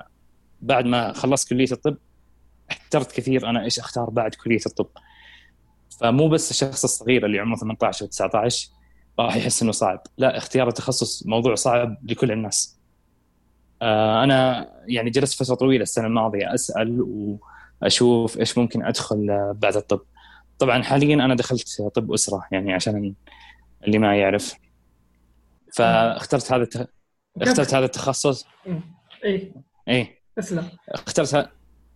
بعد ما خلصت كلية الطب احترت كثير أنا إيش أختار بعد كلية الطب. فمو بس الشخص الصغير اللي عمره 18 و 19 راح يحس إنه صعب لا اختيار التخصص موضوع صعب لكل الناس. آه، أنا يعني جلست فترة طويلة السنة الماضية أسأل وأشوف إيش ممكن أدخل بعد الطب. طبعا حاليا أنا دخلت طب أسرة يعني عشان اللي ما يعرف. فاخترت هذا اخترت هذا التخصص. اي اي اسلم اخترت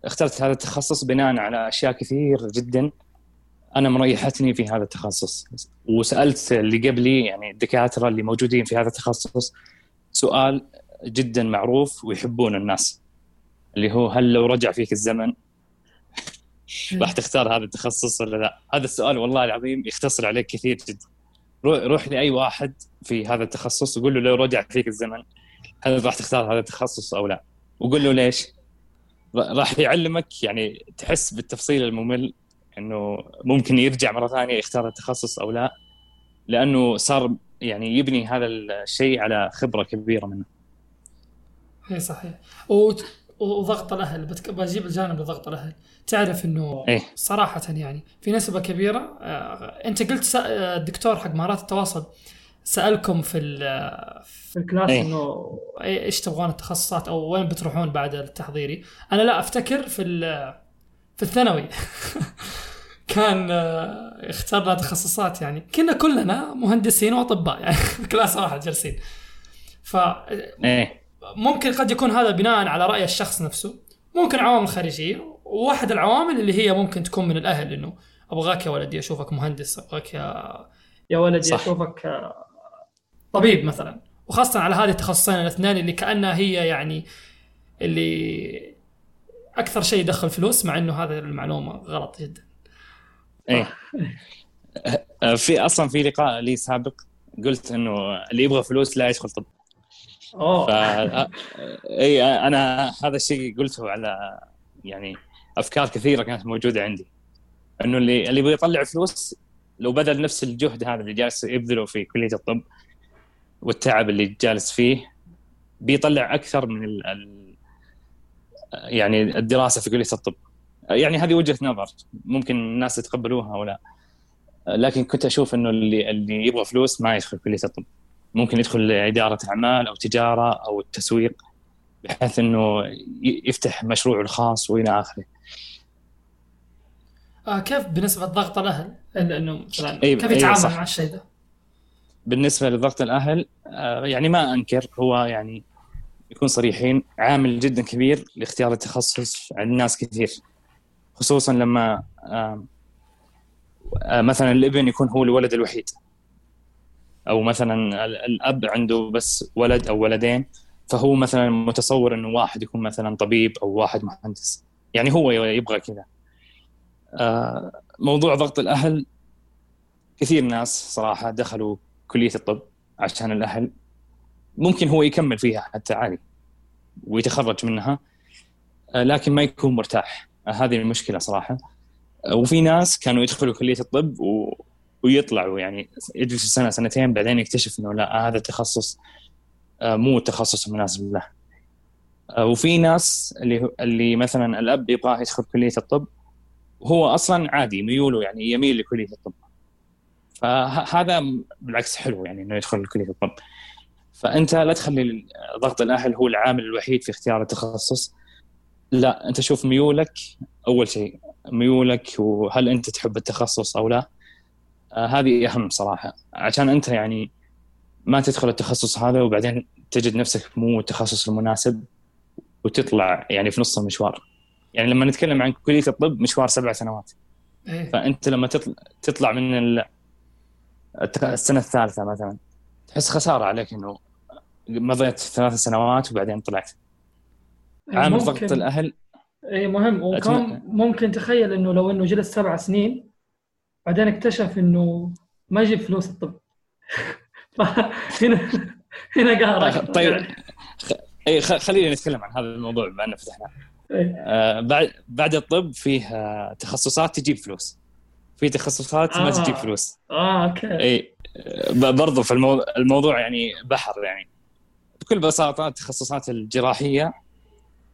اخترت هذا التخصص بناء على أشياء كثير جدا أنا مريحتني في هذا التخصص وسألت اللي قبلي يعني الدكاترة اللي موجودين في هذا التخصص سؤال جدا معروف ويحبون الناس اللي هو هل لو رجع فيك الزمن راح تختار هذا التخصص ولا لا؟ هذا السؤال والله العظيم يختصر عليك كثير جدا. روح لأي واحد في هذا التخصص وقول له لو رجع فيك الزمن هل راح تختار هذا التخصص أو لا؟ وقول له ليش؟ راح يعلمك يعني تحس بالتفصيل الممل إنه ممكن يرجع مرة ثانية يختار التخصص أو لا لأنه صار يعني يبني هذا الشيء على خبرة كبيرة منه. اي صحيح وضغط الأهل بجيب الجانب لضغط الأهل تعرف إنه إيه؟ صراحة يعني في نسبة كبيرة آه، أنت قلت الدكتور حق مهارات التواصل سألكم في في الكلاس إيه؟ إنه إيش تبغون التخصصات أو وين بتروحون بعد التحضيري أنا لا أفتكر في في الثانوي. كان آه، اخترنا تخصصات يعني. كنا كلنا مهندسين وأطباء يعني في كلاس واحد جالسين. ف إيه. ممكن قد يكون هذا بناء على رأي الشخص نفسه. ممكن عوامل خارجية. وواحد العوامل اللي هي ممكن تكون من الأهل إنه أبغاك يا ولدي أشوفك مهندس أبغاك يا يا ولدي صح. أشوفك طبيب مثلا. وخاصة على هذه التخصصين الاثنين اللي كأنها هي يعني اللي أكثر شيء يدخل فلوس مع إنه هذا المعلومة غلط جدا. إيه. في أصلا في لقاء لي سابق قلت إنه اللي يبغى فلوس لا يدخل طب. أوه. ف... اي أنا هذا الشيء قلته على يعني أفكار كثيرة كانت موجودة عندي. إنه اللي اللي يبغى يطلع فلوس لو بذل نفس الجهد هذا اللي جالس يبذله في كلية الطب والتعب اللي جالس فيه بيطلع أكثر من ال ال يعني الدراسة في كلية الطب يعني هذه وجهة نظر ممكن الناس يتقبلوها أو لا لكن كنت أشوف إنه اللي اللي يبغى فلوس ما يدخل كلية الطب ممكن يدخل اداره أعمال أو تجارة أو التسويق بحيث إنه يفتح مشروعه الخاص وإلى آخره. آه كيف بالنسبة لضغط الاهل؟ إنه مثلا كيف يتعامل مع الشيء ده؟ بالنسبة لضغط الأهل آه يعني ما أنكر هو يعني يكون صريحين عامل جدا كبير لاختيار التخصص عند ناس كثير. خصوصا لما آه مثلا الابن يكون هو الولد الوحيد. أو مثلا الأب عنده بس ولد أو ولدين فهو مثلا متصور إنه واحد يكون مثلا طبيب أو واحد مهندس. يعني هو يبغى كذا. آه، موضوع ضغط الأهل كثير ناس صراحة دخلوا كلية الطب عشان الأهل. ممكن هو يكمل فيها حتى عادي ويتخرج منها آه، لكن ما يكون مرتاح. آه، هذه المشكلة صراحة. وفي ناس كانوا يدخلوا كلية الطب و... ويطلعوا يعني يجلسوا سنة سنتين بعدين يكتشف إنه لا هذا التخصص آه، مو التخصص المناسب له. آه، وفي ناس اللي اللي مثلا الأب يبغاه يدخل كلية الطب وهو أصلا عادي ميوله يعني يميل لكلية الطب. فهذا بالعكس حلو يعني إنه يدخل كليه الطب فأنت لا تخلي ضغط الأهل هو العامل الوحيد في اختيار التخصص. لا أنت شوف ميولك أول شيء ميولك وهل أنت تحب التخصص أو لا. آه هذه أهم صراحة. عشان أنت يعني ما تدخل التخصص هذا وبعدين تجد نفسك مو التخصص المناسب وتطلع يعني في نص المشوار. يعني لما نتكلم عن كلية الطب مشوار سبع سنوات. إيه. فأنت لما تطلع تطلع من السنة الثالثة مثلا. تحس خسارة عليك إنه مضيت ثلاث سنوات وبعدين طلعت. إيه، عامل ضغط الأهل. اي مهم. وكان ممكن تخيل إنه لو إنه جلس سبع سنين بعدين اكتشف إنه ما يجيب فلوس الطب. هنا هنا قهرك. طيب خ... اي خ... خلينا نتكلم عن هذا الموضوع بما انه فتحناه آه بعد بعد الطب فيه آه، تخصصات تجيب فلوس. في تخصصات آه. ما تجيب فلوس. آه أوكي. إي برضو في الموضوع, الموضوع يعني بحر يعني. بكل بساطة التخصصات الجراحية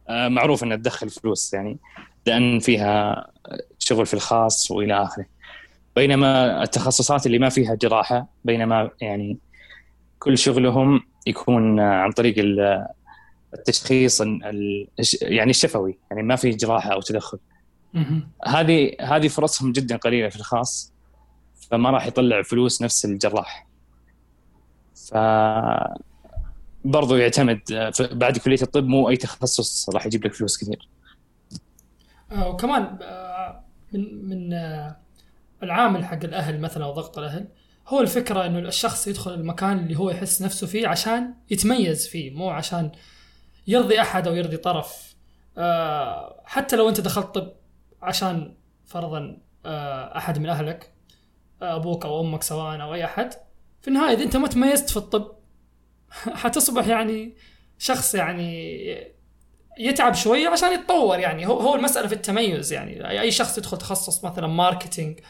آه معروف إنها تدخل فلوس يعني لأن فيها شغل في الخاص وإلى آخره. بينما التخصصات اللي ما فيها جراحة بينما يعني كل شغلهم يكون عن طريق التشخيص يعني الشفوي يعني ما في جراحة أو تدخل. هذه هذه فرصهم جدا قليلة في الخاص فما راح يطلع فلوس نفس الجراح. ف برضو يعتمد بعد كلية الطب مو أي تخصص راح يجيب لك فلوس كثير. آه، وكمان آه، من من آه، العامل حق الأهل مثلا أو ضغط الأهل هو الفكرة إنه الشخص يدخل المكان اللي هو يحس نفسه فيه عشان يتميز فيه مو عشان يرضي أحد أو يرضي طرف. حتى لو أنت دخلت طب عشان فرضا أحد من أهلك أبوك أو أمك سواء أو أي أحد في النهاية إذا أنت ما تميزت في الطب حتصبح يعني شخص يعني يتعب شوية عشان يتطور يعني. هو هو المسألة في التميز يعني. أي شخص يدخل تخصص مثلا ماركتينج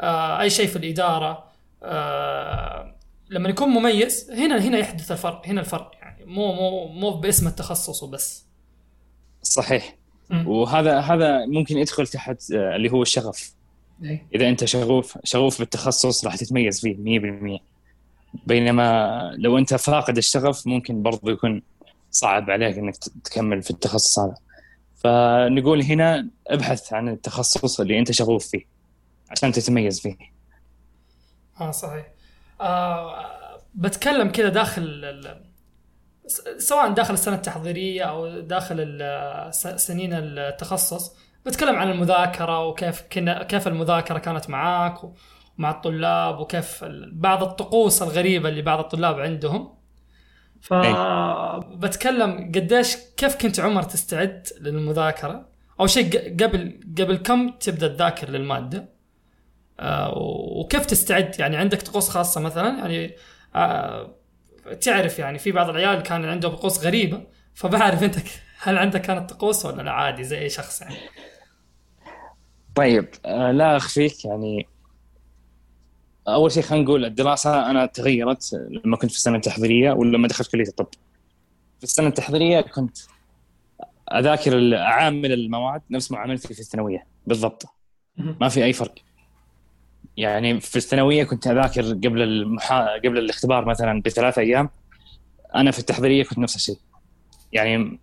آه أي شيء في الإدارة آه لما يكون مميز هنا هنا يحدث الفرق هنا الفرق يعني. مو مو مو باسم التخصص وبس. صحيح. وهذا هذا ممكن يدخل تحت آه، اللي هو الشغف. إيه. إذا أنت شغوف شغوف بالتخصص راح تتميز فيه 100% بينما لو أنت فاقد الشغف ممكن برضو يكون صعب عليك إنك تكمل في التخصص هذا. فنقول هنا ابحث عن التخصص اللي أنت شغوف فيه عشان تتميز فيه. آه صحيح. آه بتكلم كذا داخل سواء داخل السنة التحضيرية أو داخل سنين التخصص بتكلم عن المذاكرة وكيف كنا كيف المذاكرة كانت معاك ومع الطلاب وكيف بعض الطقوس الغريبة اللي بعض الطلاب عندهم. فبتكلم قديش كيف كنت عمر تستعد للمذاكرة؟ أو شيء قبل قبل كم تبدأ تذاكر للمادة؟ آه وكيف تستعد؟ يعني عندك طقوس خاصة مثلا؟ يعني آه تعرف يعني في بعض العيال كان عندهم طقوس غريبة فبعرف انت هل عندك كانت طقوس ولا لا عادي زي أي شخص يعني طيب آه لا أخفيك يعني أول شيء خلينا نقول الدراسة أنا تغيرت لما كنت في السنة التحضيرية ولما دخلت كلية الطب. في السنة التحضيرية كنت أذاكر اعامل المواد نفس معاملتي في الثانوية بالضبط. ما في أي فرق. يعني في الثانوية كنت أذاكر قبل المحا... قبل الاختبار مثلا بثلاث أيام. أنا في التحضيرية كنت نفس الشيء. يعني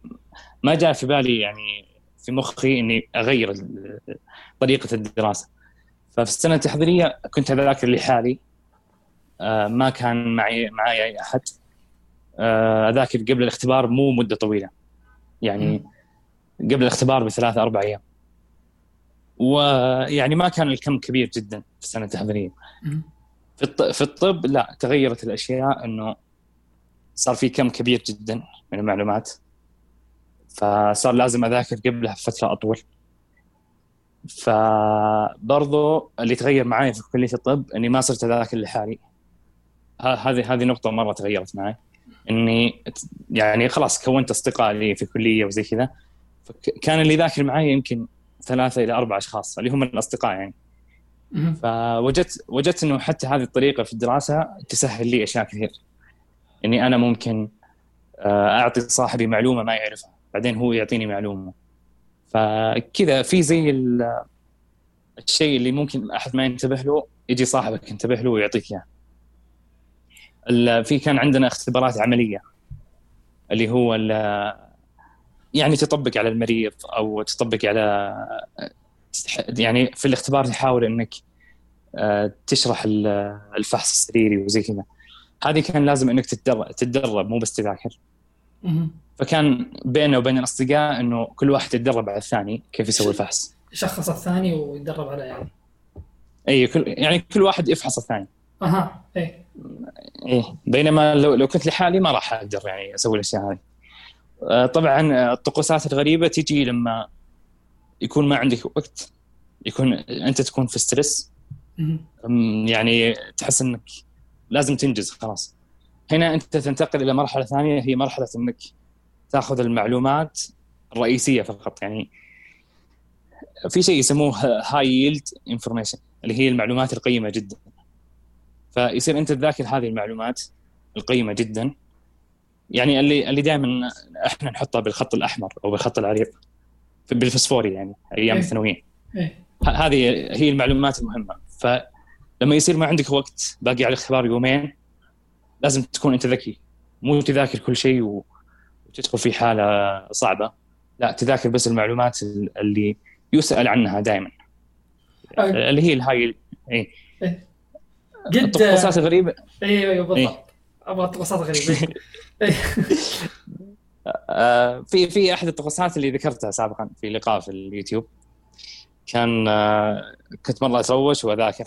ما جاء في بالي يعني في مخي إني أغير طريقة الدراسة. ففي السنة التحضيرية كنت أذاكر لحالي. آه، ما كان معي معي أي أحد. آه، أذاكر قبل الاختبار مو مدة طويلة. يعني قبل الاختبار بثلاثة أربع أيام. ويعني ما كان الكم كبير جدا في السنة التحضيرية. في في الطب لا تغيرت الأشياء إنه صار في كم كبير جدا من المعلومات. فصار لازم أذاكر قبلها فتره أطول. فبرضو اللي تغير معي في كلية الطب إني ما صرت أذاكر لحالي. هذه هذه نقطة مرة تغيرت معي إني يعني خلاص كونت أصدقاء لي في كلية وزي كذا. كان اللي يذاكر معي يمكن ثلاثة إلى أربع أشخاص اللي هم الأصدقاء يعني. فوجدت وجدت إنه حتى هذه الطريقة في الدراسة تسهل لي أشياء كثير. إني أنا ممكن آه، أعطي صاحبي معلومة ما يعرفها بعدين هو يعطيني معلومة. فكذا في زي الشيء اللي ممكن أحد ما ينتبه له يجي صاحبك ينتبه له ويعطيك إياه. في كان عندنا اختبارات عملية اللي هو يعني تطبق على المريض أو تطبق على يعني في الاختبار تحاول إنك آه، تشرح الفحص السريري وزي كذا. هذه كان لازم إنك تتدرب تتدرب مو بس تذاكر. فكان بيننا وبين الأصدقاء إنه كل واحد يتدرب على الثاني كيف يسوي الفحص. يشخص الثاني ويتدرب عليه يعني. اي كل يعني كل واحد يفحص الثاني. أها اي إيه بينما لو لو كنت لحالي ما راح أقدر يعني أسوي الأشياء هذه. طبعا الطقوسات الغريبة تجي لما يكون ما عندك وقت يكون أنت تكون في stress. يعني تحس إنك لازم تنجز خلاص. هنا أنت تنتقل إلى مرحلة ثانية هي مرحلة إنك تأخذ المعلومات الرئيسية فقط. يعني في شيء يسموه high yield information اللي هي المعلومات القيمة جدا. فيصير أنت تذاكر هذه المعلومات القيمة جدا. يعني اللي اللي دائما إحنا نحطها بالخط الأحمر أو بالخط العريض. بالفسفوري يعني أيام إيه. الثانوية. إيه. هذه هي المعلومات المهمة. فلما يصير ما عندك وقت باقي على الاختبار يومين لازم تكون أنت ذكي. مو تذاكر كل شيء وتدخل في حالة صعبة. لا تذاكر بس المعلومات ال- اللي يسأل عنها دائما أه، اللي هي الهاي إيه. قد الطقوسات الغريبة. أيوه أيوه إيه. بالضبط. أبغى طقوسات غريبه إيه. آه، في في أحد الطقوسات اللي ذكرتها سابقا في لقاء في اليوتيوب. كان آه، كنت مرة أتروش وأذاكر.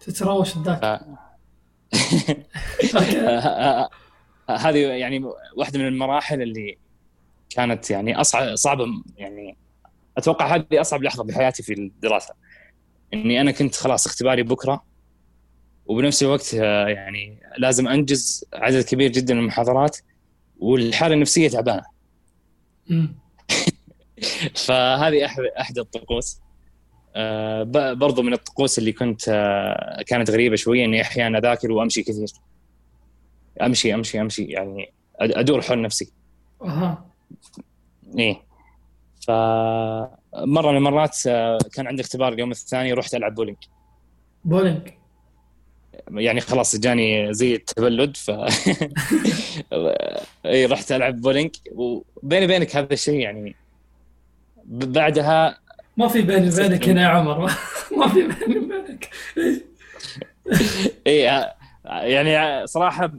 تتروش الذاك ف- أوكي. آه، هذه يعني واحدة من المراحل اللي كانت يعني أصعب صعبة يعني أتوقع هذه أصعب لحظة بحياتي في الدراسة. إني أنا كنت خلاص اختباري بكرة وبنفس الوقت آه، يعني لازم أنجز عدد كبير جدا من المحاضرات والحالة النفسية تعبانة. فهذه أحد أحد الطقوس. آه، برضو من الطقوس اللي كنت آه، كانت غريبة شوية إني أحيانا أذاكر وأمشي كثير. أمشي أمشي أمشي يعني أدور حول نفسي. أها. إيه. فمره من المرات آه، كان عندي اختبار اليوم الثاني رحت ألعب bowling. bowling. يعني خلاص جاني زي التبلد ف إي رحت ألعب بولينج. وبيني وبينك هذا الشيء يعني بعدها ما في بيني وبينك هنا يا عمر. ما- ما في بيني وبينك. إي آه، يعني صراحة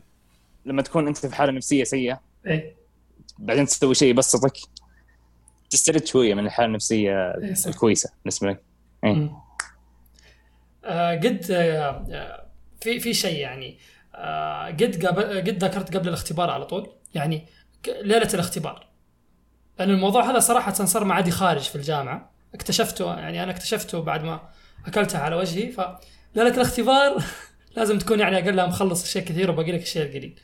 لما تكون أنت في حالة نفسية سيئة إيه بعدين تسوي شيء يبسطك تسترد شوية من الحالة النفسية إيه. الكويسة بالنسبة لك. آه، قد آه، آه، في في شيء يعني. آه، قد قد ذكرت قبل الاختبار على طول. يعني ليلة الاختبار. لأن الموضوع هذا صراحة صار معادي خارج في الجامعة. اكتشفته يعني أنا اكتشفته بعد ما أكلتها على وجهي. فليله الاختبار لازم تكون يعني اقلها مخلص اشياء كثير وباقي لك الشيء القليل.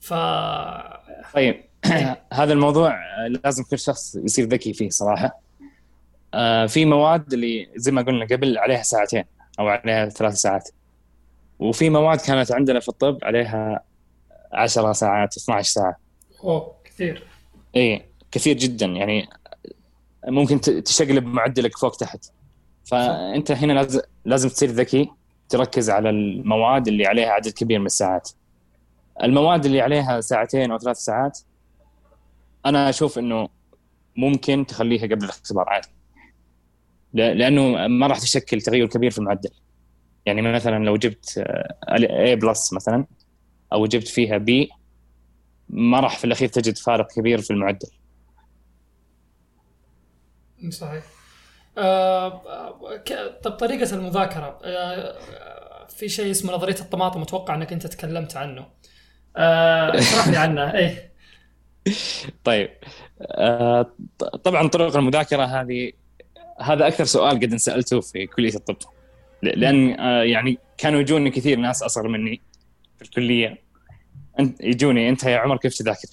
ف طيب. هذا الموضوع لازم كل شخص يصير ذكي فيه صراحة. آه، في مواد اللي زي ما قلنا قبل عليها ساعتين أو عليها ثلاث ساعات. وفي مواد كانت عندنا في الطب عليها 10 ساعات 12 ساعة. أوه كثير. إي كثير جدا. يعني ممكن تشقلب معدلك فوق تحت. فأنت هنا لازم لازم تصير ذكي تركز على المواد اللي عليها عدد كبير من الساعات. المواد اللي عليها ساعتين أو ثلاث ساعات أنا أشوف إنه ممكن تخليها قبل الاختبار عادي. لأنه ما راح تشكل تغير كبير في المعدل. يعني مثلا لو جبت A بلس مثلا أو جبت فيها B ما راح في الأخير تجد فارق كبير في المعدل. صحيح. آه آه، طب طريقة المذاكرة آه آه، في شيء اسمه نظرية الطماطم أتوقع أنك أنت تكلمت عنه. آه، اشرح لي عنه. إيه. طيب. آه، طبعا طرق المذاكرة هذه هذا أكثر سؤال قد انسالته في كلية الطب. لأن آه، يعني كانوا يجوني كثير ناس أصغر مني في الكلية. انت يجوني أنت يا عمر كيف تذاكر؟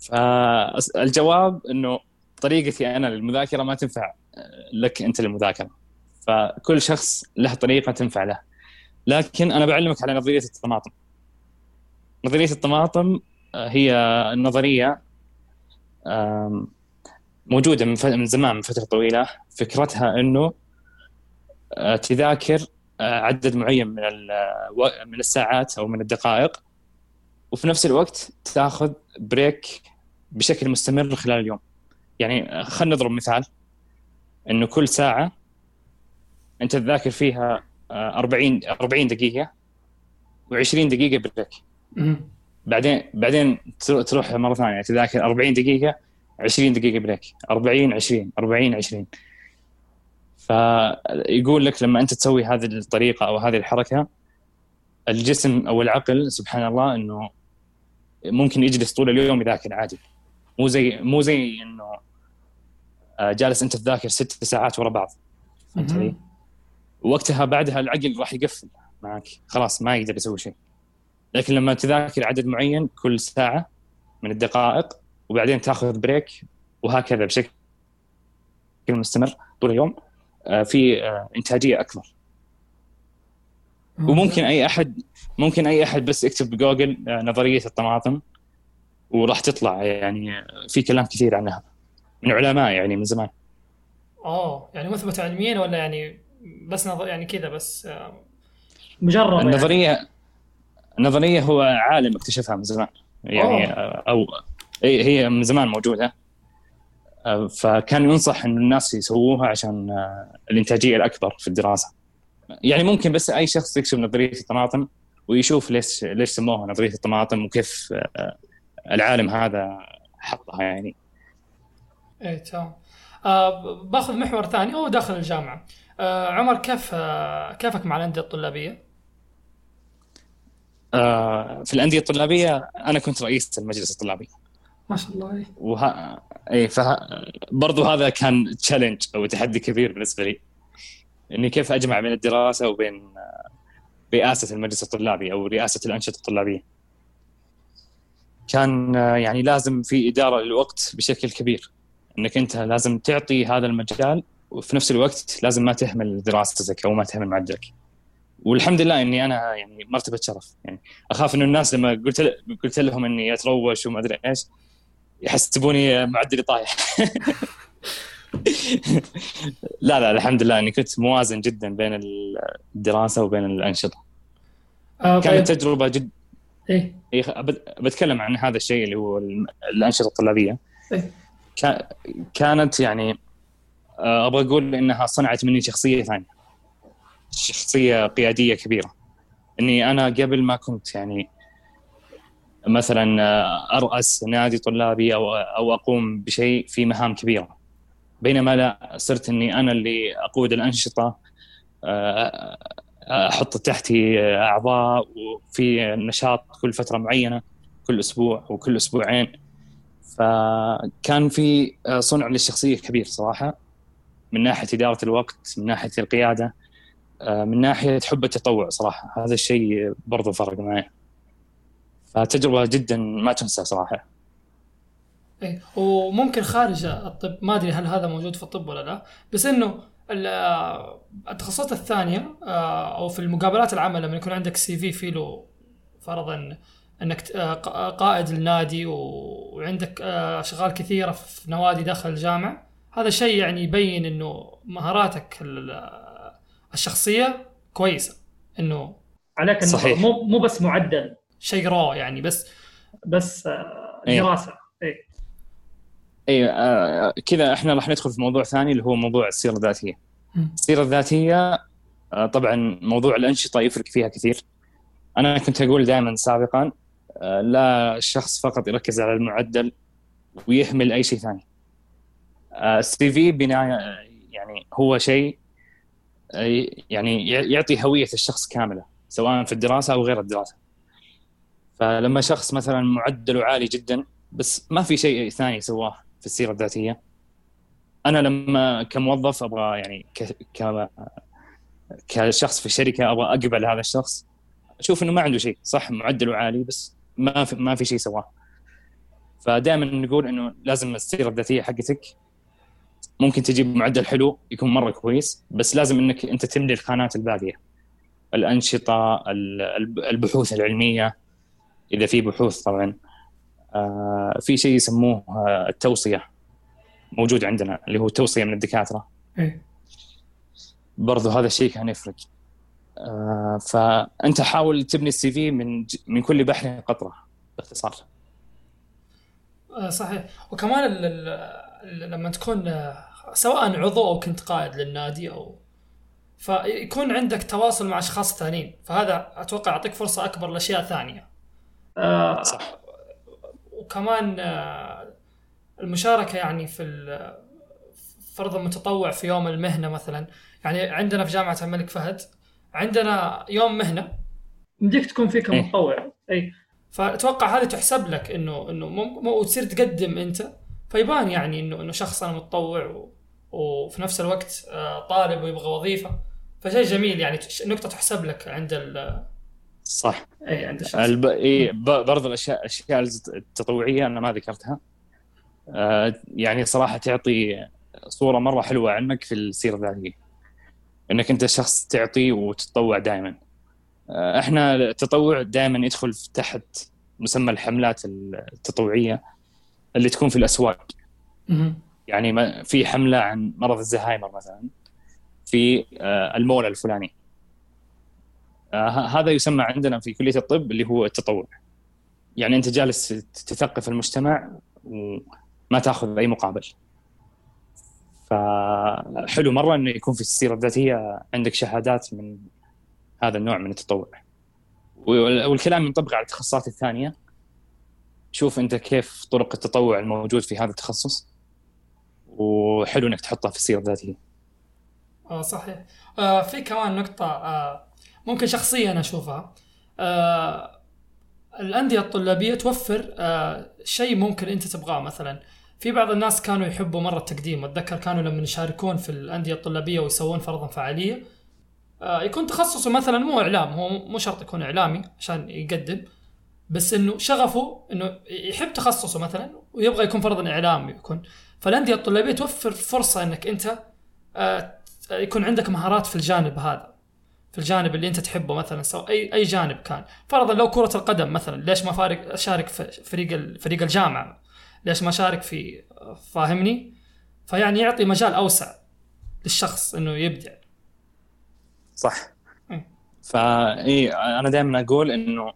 فالجواب إنه طريقتي أنا للمذاكرة ما تنفع آه، لك أنت للمذاكرة. فكل شخص له طريقة تنفع له. لكن أنا بعلمك على نظرية الطماطم. نظرية الطماطم آه، هي النظريه آم، موجودة من زمان من فترة طويلة. فكرتها إنه تذاكر آه، عدد معين من و- من الساعات أو من الدقائق وفي نفس الوقت تاخذ break بشكل مستمر خلال اليوم. يعني آه، خلينا نضرب مثال إنه كل ساعة أنت تذاكر فيها آه، 40 40 دقيقة و20 دقيقة break. بعدين بعدين ترو- تروح مرة ثانية تذاكر 40 دقيقة 20 دقيقة break 40 20 40 20 فيقول لك لما أنت تسوي هذه الطريقة أو هذه الحركة الجسم أو العقل سبحان الله إنه ممكن يجلس طول اليوم يذاكر عادي مو زي مو زي إنه آه، جالس أنت تذاكر ست ساعات ورا بعض فهمت علي؟ مهم. وقتها بعدها العقل راح يقفل معك خلاص ما يقدر يسوي شيء لكن لما تذاكر عدد معين كل ساعة من الدقائق وبعدين تاخذ بريك وهكذا بشكل مستمر طول اليوم في آه، إنتاجية أكبر. وممكن أي أحد ممكن أي أحد بس يكتب بجوجل آه، نظرية الطماطم وراح تطلع يعني في كلام كثير عنها. من علماء يعني من زمان. أوه يعني مثبت علميا ولا يعني بس نظر يعني كذا بس مجرد النظريه يعني. النظرية هو عالم اكتشفها من زمان. يعني أوه. أو هي من زمان موجودة. فكان ينصح إنه الناس يسووها عشان الإنتاجية الأكبر في الدراسة. يعني ممكن بس أي شخص يكتب نظرية الطماطم ويشوف ليش ليش سموها نظرية الطماطم وكيف العالم هذا حطها يعني. إيه تمام. آه باخذ محور ثاني. هو داخل الجامعة. آه عمر كيف آه كيفك مع الأندية الطلابية؟ آه في الأندية الطلابية أنا كنت رئيس المجلس الطلابي. ما شاء الله. وه... اي فه... برضو هذا كان تشالنج أو تحدي كبير بالنسبة لي. إني كيف أجمع بين الدراسة وبين رئاسة المجلس الطلابي أو رئاسة الأنشطة الطلابية. كان يعني لازم في إدارة للوقت بشكل كبير. إنك أنت لازم تعطي هذا المجال وفي نفس الوقت لازم ما تهمل دراستك أو ما تهمل معدلك. والحمد لله إني أنا يعني مرتبة شرف. يعني أخاف إنه الناس لما قلت قلت لهم إني أتروش وما أدري إيش يحسبوني معدلي طايح. لا لا الحمد لله إني كنت موازن جدا بين الدراسة وبين الأنشطة. آه كانت طيب. تجربة جد إيه, إيه بتكلم عن هذا الشيء اللي هو الأنشطة الطلابية. إيه؟ كانت يعني آه، أبغى أقول إنها صنعت مني شخصية ثانية. شخصية قيادية كبيرة. إني أنا قبل ما كنت يعني مثلا آه، أرأس نادي طلابي أو أو أقوم بشيء في مهام كبيرة. بينما لا صرت إني أنا اللي أقود الأنشطة آه، أحط تحتي أعضاء وفي نشاط كل فترة معينة كل أسبوع وكل أسبوعين. فكان في صنع للشخصية كبير صراحة من ناحية إدارة الوقت من ناحية القيادة من ناحية حب التطوع صراحة. هذا الشيء برضو فرق معي. فتجربه جدا ما تنسى صراحة. إيه وممكن خارج الطب ما أدري هل هذا موجود في الطب ولا لا بس إنه التخصصات الثانية آه، أو في المقابلات العمل لما يكون عندك سي في في له فرضا إنك آه، قائد النادي وعندك آه، أشغال كثيرة في نوادي داخل الجامعة. هذا شيء يعني يبين إنه مهاراتك الشخصية كويسة إنه عليك صحيح. مو مو بس معدل. شيء رو يعني بس بس إيه. دراسة. اي اي آه كذا إحنا راح ندخل في موضوع ثاني اللي هو موضوع السيرة الذاتية. السيرة الذاتية آه طبعا موضوع الأنشطة يفرق فيها كثير. أنا كنت أقول دائما سابقا آه لا الشخص فقط يركز على المعدل ويهمل أي شيء ثاني. السي آه، في بناء يعني هو شيء آه، يعني يعطي هوية الشخص كاملة سواء في الدراسة أو غير الدراسة. فلما شخص مثلا معدله عالي جدا بس ما في شيء ثاني سواه في السيرة الذاتية. أنا لما كموظف أبغى يعني ك... ك... كشخص في الشركة أبغى أقبل هذا الشخص. أشوف إنه ما عنده شيء صح معدله عالي بس ما في ما في شيء سواه. فدائما نقول إنه لازم السيرة الذاتية حقتك ممكن تجيب معدل حلو يكون مرة كويس بس لازم إنك أنت تملي الخانات الباقية. الأنشطة البحوث العلمية إذا في بحوث طبعا. آه، في شيء يسموه آه، التوصية. موجود عندنا اللي هو توصية من الدكاترة. إيه؟ برضو هذا الشيء كان يفرق. آه، فأنت حاول تبني السي في من من كل بحر قطرة باختصار. صحيح. وكمان لما تكون سواء عضو أو كنت قائد للنادي أو فيكون عندك تواصل مع أشخاص ثانيين. فهذا أتوقع يعطيك فرصة أكبر لأشياء ثانية. آه صح وكمان آه المشاركة يعني في فرضا متطوع في يوم المهنة مثلا. يعني عندنا في جامعة الملك فهد عندنا يوم مهنة. يمديك تكون فيه كمتطوع إي. فأتوقع هذه تحسب لك إنه إنه مو وتصير تقدم أنت. فيبان يعني إنه إنه شخص أنا متطوع و... وفي نفس الوقت آه، طالب ويبغى وظيفة. فشيء جميل يعني نقطة تحسب لك عند ال صح. اي عند الشخص الب... إيه برضه الاشياء الأشياء التطوعية أنا ما ذكرتها. آه يعني صراحة تعطي صورة مرة حلوة عنك في السيرة الذاتية. إنك أنت شخص تعطي وتتطوع دائما آه إحنا التطوع دائما يدخل تحت مسمى الحملات التطوعية اللي تكون في الأسواق. يعني في حملة عن مرض الزهايمر مثلا في آه المول الفلاني. هذا يسمى عندنا في كلية الطب اللي هو التطوع. يعني أنت جالس تثقف المجتمع وما تأخذ أي مقابل. فحلو مرة إنه يكون في السيرة الذاتية عندك شهادات من هذا النوع من التطوع. والكلام ينطبق على التخصصات الثانية. شوف أنت كيف طرق التطوع الموجود في هذا التخصص. وحلو إنك تحطها في السيرة الذاتية. آه صحيح. آه في كمان نقطة آه ممكن شخصيا أشوفها. آه الأندية الطلابية توفر آه شيء ممكن أنت تبغاه مثلا. في بعض الناس كانوا يحبوا مرة التقديم. أتذكر كانوا لما يشاركون في الأندية الطلابية ويسوون فرضا فعالية. آه يكون تخصصه مثلا مو إعلام هو مو شرط يكون إعلامي عشان يقدم. بس إنه شغفه إنه يحب تخصصه مثلا ويبغى يكون فرضا إعلامي يكون. فالأندية الطلابية توفر فرصة إنك أنت آه يكون عندك مهارات في الجانب هذا. في الجانب اللي انت تحبه مثلا سو أي أي جانب كان. فرضا لو كرة القدم مثلا ليش ما فارق اشارك في فريق فريق الجامعة؟ ليش ما اشارك في فاهمني؟ فيعني يعطي مجال أوسع للشخص إنه يبدع. صح. فاي أنا دائما أقول إنه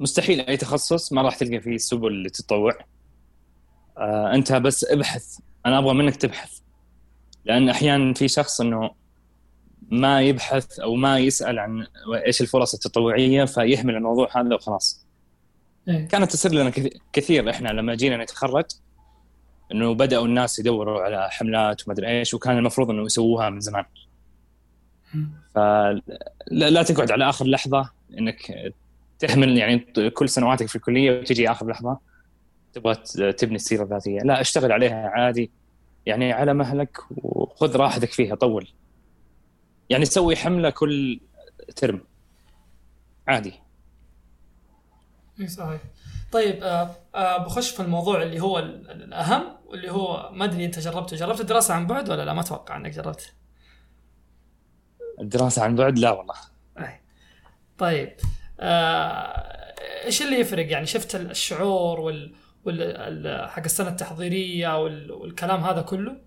مستحيل أي تخصص ما راح تلقى فيه سبل للتطوع. آه أنت بس ابحث. أنا أبغى منك تبحث. لأن أحيانا في شخص إنه ما يبحث أو ما يسأل عن إيش الفرص التطوعية فيهمل الموضوع هذا وخلاص. إيه؟ كانت تصير لنا كثير. إحنا لما جينا نتخرج إنه بدأوا الناس يدوروا على حملات وما أدري إيش وكان المفروض إنه يسووها من زمان. فلا تقعد على آخر لحظة إنك تحمل يعني كل سنواتك في الكلية وتجي آخر لحظة تبغى تبني السيرة الذاتية. لا اشتغل عليها عادي. يعني على مهلك وخذ راحتك فيها طول. يعني سوي حملة كل ترم. عادي. اي صحيح. طيب آه آه بخش في الموضوع اللي هو الأهم واللي هو ما أدري أنت جربته. جربت الدراسة عن بعد ولا لا؟ ما أتوقع إنك جربت. الدراسة عن بعد؟ لا والله. أي. طيب آه إيش اللي يفرق؟ يعني شفت الشعور وال, وال... حق السنة التحضيرية وال... والكلام هذا كله؟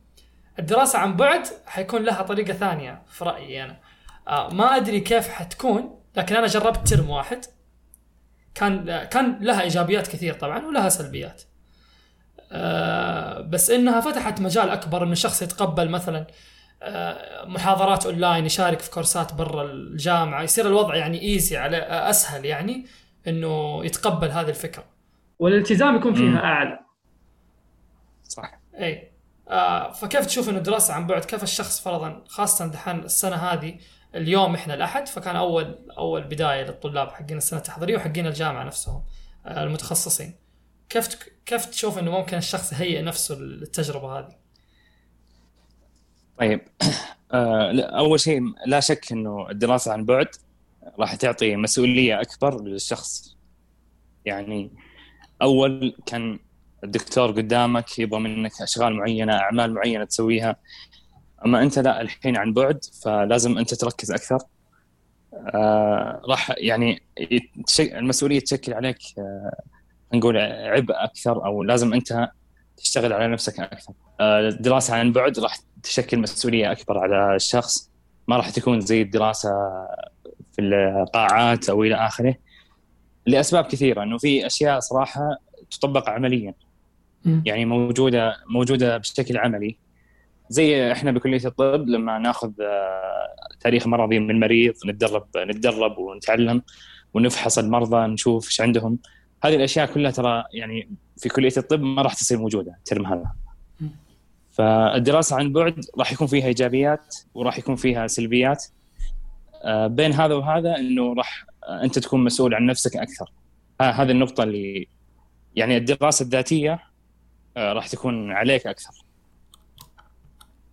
الدراسة عن بعد حيكون لها طريقة ثانية في رأيي أنا. آه ما أدري كيف حتكون لكن أنا جربت ترم واحد. كان كان لها إيجابيات كثير طبعا ولها سلبيات. آه بس إنها فتحت مجال أكبر إن الشخص يتقبل مثلا آه محاضرات أونلاين يشارك في كورسات برا الجامعة. يصير الوضع يعني easy على أسهل يعني إنه يتقبل هذه الفكرة. والالتزام يكون فيها أعلى. صح. إي. آه فكيف تشوف إنه الدراسه عن بعد؟ كيف الشخص فرضا خاصة دحين السنة هذه اليوم إحنا الأحد فكان أول أول بداية للطلاب حقين السنة التحضيرية وحقين الجامعة نفسهم آه المتخصصين. كيف كيف تشوف إنه ممكن الشخص يهيئ نفسه للتجربة هذه؟ طيب. آه أول شيء لا شك إنه الدراسة عن بعد راح تعطي مسؤولية أكبر للشخص. يعني أول كان الدكتور قدامك يبغى منك أشغال معينة أعمال معينة تسويها. أما أنت لا الحين عن بعد فلازم أنت تركز أكثر. آه راح يعني المسؤولية تشكل عليك آه نقول عبء أكثر أو لازم أنت تشتغل على نفسك أكثر. آه الدراسة عن بعد راح تشكل مسؤولية أكبر على الشخص. ما راح تكون زي الدراسة في القاعات أو إلى آخره. لأسباب كثيرة إنه في أشياء صراحة تطبق عمليا. يعني موجودة موجودة بشكل عملي. زي إحنا بكلية الطب لما ناخذ آه، تاريخ مرضي من مريض نتدرب نتدرب ونتعلم ونفحص المرضى نشوف إيش عندهم. هذه الأشياء كلها ترى يعني في كلية الطب ما راح تصير موجودة الترم هذا. فالدراسة عن بعد راح يكون فيها إيجابيات وراح يكون فيها سلبيات. آه، بين هذا وهذا إنه راح آه، أنت تكون مسؤول عن نفسك أكثر. هذه النقطة اللي يعني الدراسة الذاتية راح تكون عليك أكثر.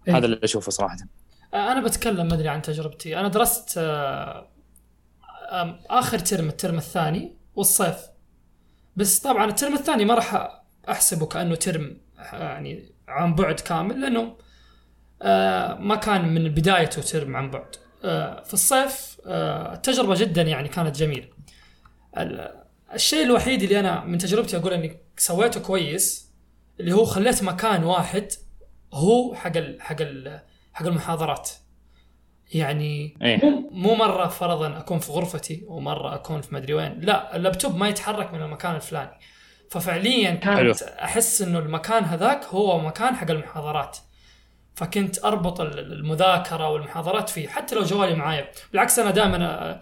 إيه؟ هذا اللي أشوفه صراحة. آه، أنا بتكلم ما أدري عن تجربتي. أنا درست آه، آخر ترم الترم الثاني والصيف. بس طبعا الترم الثاني ما راح أحسبه كأنه ترم يعني عن بعد كامل لأنه آه، ما كان من بدايته ترم عن بعد. آه، في الصيف آه، التجربة جدا يعني كانت جميلة. ال- الشيء الوحيد اللي أنا من تجربتي أقول إني سويته كويس اللي هو خليت مكان واحد هو حق ال حق ال حق المحاضرات. يعني إيه. مو مو مرة فرضا أكون في غرفتي ومرة أكون في مدري وين. لا اللابتوب ما يتحرك من المكان الفلاني. ففعليا كانت أحس إنه المكان هذاك هو مكان حق المحاضرات. فكنت أربط ال- المذاكرة والمحاضرات فيه حتى لو جوالي معايا. بالعكس أنا دائما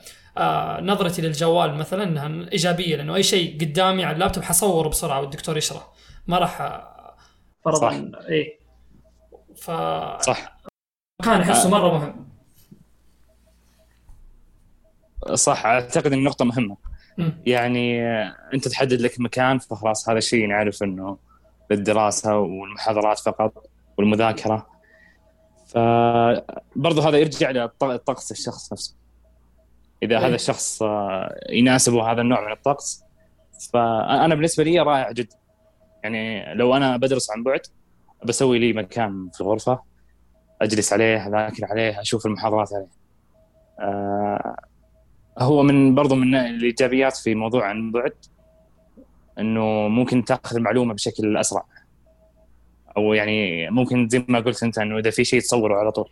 نظرتي للجوال مثلا إنها إيجابية لأنه أي شيء قدامي على اللابتوب حصور بسرعة والدكتور يشرح. ما راح فرضا إيه. ف صح. كان احسه مرة مهم. صح أعتقد إن نقطه مهمة. مم. يعني أنت تحدد لك مكان فخلاص هذا الشيء نعرف إنه للدراسة والمحاضرات فقط والمذاكرة. فبرضه هذا يرجع لطقس الشخص نفسه. إذا إيه. هذا الشخص آه، يناسبه هذا النوع من الطقس فانا بالنسبة لي رائع جدا. يعني لو أنا بدرس عن بعد بسوي لي مكان في الغرفة أجلس عليه أذاكر عليه أشوف المحاضرات عليه. آه، هو من برضو من الإيجابيات في موضوع عن بعد إنه ممكن تأخذ المعلومة بشكل أسرع. أو يعني ممكن زي ما قلت أنت إنه إذا في شيء تصوره على طول.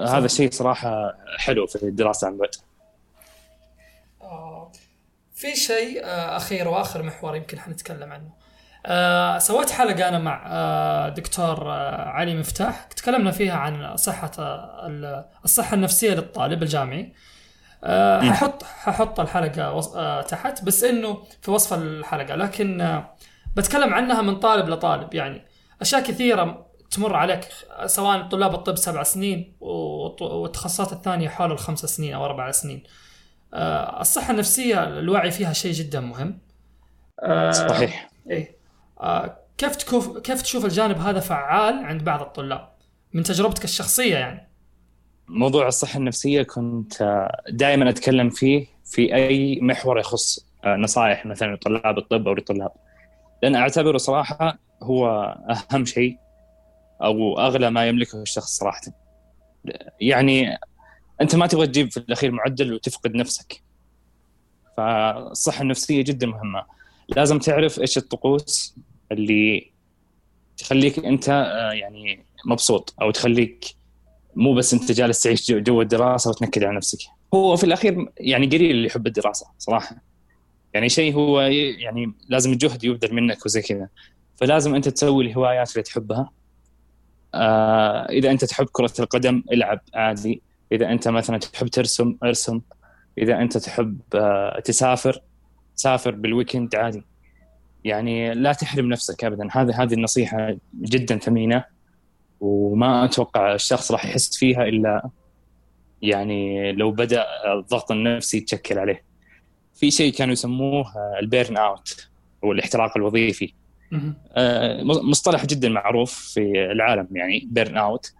هذا الشيء صراحة حلو في الدراسة عن بعد. في شيء آه، أخير وآخر محور يمكن حنتكلم عنه. آه، سويت حلقة أنا مع آه، دكتور علي مفتاح. تكلمنا فيها عن صحة ال- الصحة النفسية للطالب الجامعي. ححط ححط الحلقة تحت بس إنه في وصف الحلقة. لكن بتكلم عنها من طالب لطالب. يعني أشياء كثيرة تمر عليك سواء طلاب الطب سبع سنين والتخصصات الثانية حول الخمس سنين أو أربع سنين. الصحة النفسية الوعي فيها شيء جدا مهم. آه، صحيح. إيه. آه، كيف تكوف كيف تشوف الجانب هذا فعال عند بعض الطلاب؟ من تجربتك الشخصية يعني؟ موضوع الصحة النفسية كنت دائما أتكلم فيه في أي محور يخص آه، نصائح مثلا لطلاب الطب أو للطلاب لأن أعتبره صراحة هو أهم شيء أو أغلى ما يملكه الشخص صراحة. يعني أنت ما تبغى تجيب في الأخير معدل وتفقد نفسك. فالصحة النفسية جدا مهمة. لازم تعرف إيش الطقوس اللي تخليك أنت آه، يعني مبسوط أو تخليك مو بس أنت جالس تعيش جو, الدراسة وتنكد على نفسك. هو في الأخير يعني قليل اللي يحب الدراسة صراحة. يعني شيء هو يعني لازم الجهد يبذل منك وزي كذا. فلازم أنت تسوي الهوايات اللي تحبها. آه إذا أنت تحب كرة القدم العب عادي. إذا أنت مثلا تحب ترسم ارسم. إذا أنت تحب آه تسافر سافر بال weekend عادي. يعني لا تحرم نفسك ابدا. هذه هذه النصيحة جدا ثمينة وما أتوقع الشخص راح يحس فيها إلا يعني لو بدأ الضغط النفسي يتشكل عليه. في شيء كانوا يسموه ال burn out أو الاحتراق الوظيفي. آه، مصطلح جدا معروف في العالم يعني burn out.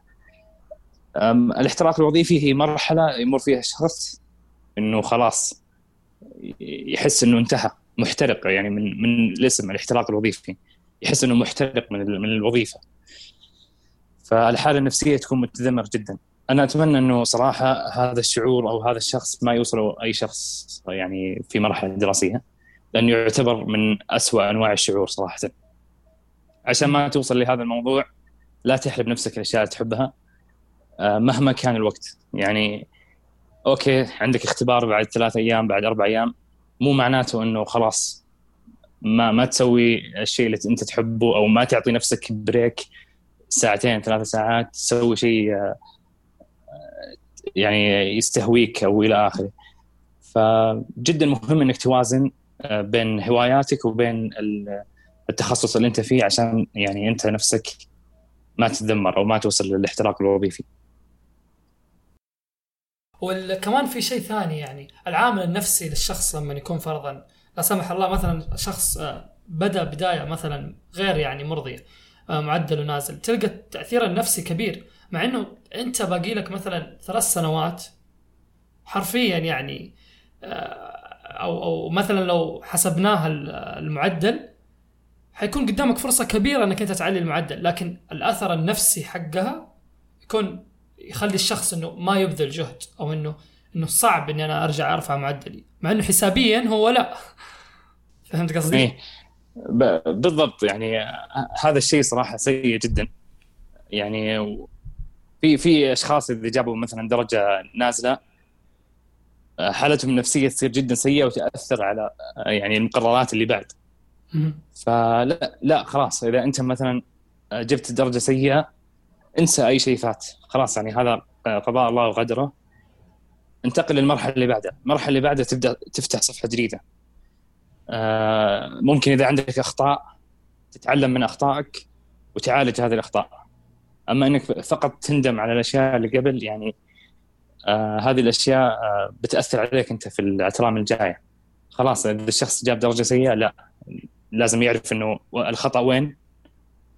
الاحتراق الوظيفي هي مرحلة يمر فيها الشخص إنه خلاص يحس إنه انتهى محترق يعني من من الاسم الاحتراق الوظيفي يحس إنه محترق من من الوظيفة. فالحالة النفسية تكون متدمره جدا. أنا أتمنى إنه صراحة هذا الشعور أو هذا الشخص ما يوصل أي شخص يعني في مرحلة دراسية لأنه يعتبر من أسوأ أنواع الشعور صراحة. عشان ما توصل لهذا الموضوع لا تحرم نفسك الأشياء اللي تحبها. مهما كان الوقت. يعني okay عندك اختبار بعد ثلاث أيام بعد أربع أيام مو معناته إنه خلاص ما ما تسوي الشيء اللي أنت تحبه أو ما تعطي نفسك break ساعتين ثلاث ساعات تسوي شيء آه، يعني يستهويك أو إلى آخره. فجدا مهم إنك توازن آه، بين هواياتك وبين ال- التخصص اللي أنت فيه عشان يعني أنت نفسك ما تتدمر أو ما توصل للاحتراق الوظيفي. وكمان في شيء ثاني يعني العامل النفسي للشخص لما يكون فرضا لا سمح الله مثلا شخص آه، بدأ بداية مثلا غير يعني مرضية آه، معدله نازل تلقى التاثير النفسي كبير مع إنه أنت باقي لك مثلا ثلاث سنوات حرفيا يعني آه، أو أو مثلا لو حسبناها المعدل حيكون قدامك فرصة كبيرة إنك أنت تعلي المعدل لكن الأثر النفسي حقها يكون يخلي الشخص إنه ما يبذل جهد أو انه إنه صعب إني أنا أرجع أرفع معدلي. مع إنه حسابيا هو لا. فهمت قصدي؟ إيه. بالضبط. يعني هذا الشيء صراحة سيء جدا. يعني في في أشخاص إذا جابوا مثلا درجة نازلة حالتهم النفسية تصير جدا سيئة وتأثر على يعني المقررات اللي بعد. فلا لا خلاص. إذا أنت مثلا جبت درجة سيئة انسى أي شيء فات. خلاص يعني هذا قضاء الله وقدره. انتقل للمرحلة اللي بعدها. المرحلة اللي بعدها تبدأ تفتح صفحة جديدة. آه، ممكن إذا عندك أخطاء تتعلم من أخطائك وتعالج هذه الأخطاء. أما إنك فقط تندم على الأشياء اللي قبل يعني آه هذه الأشياء آه بتأثر عليك أنت في الاعترام الجايه خلاص إذا الشخص جاب درجة سيئة لا. لازم يعرف إنه الخطأ وين.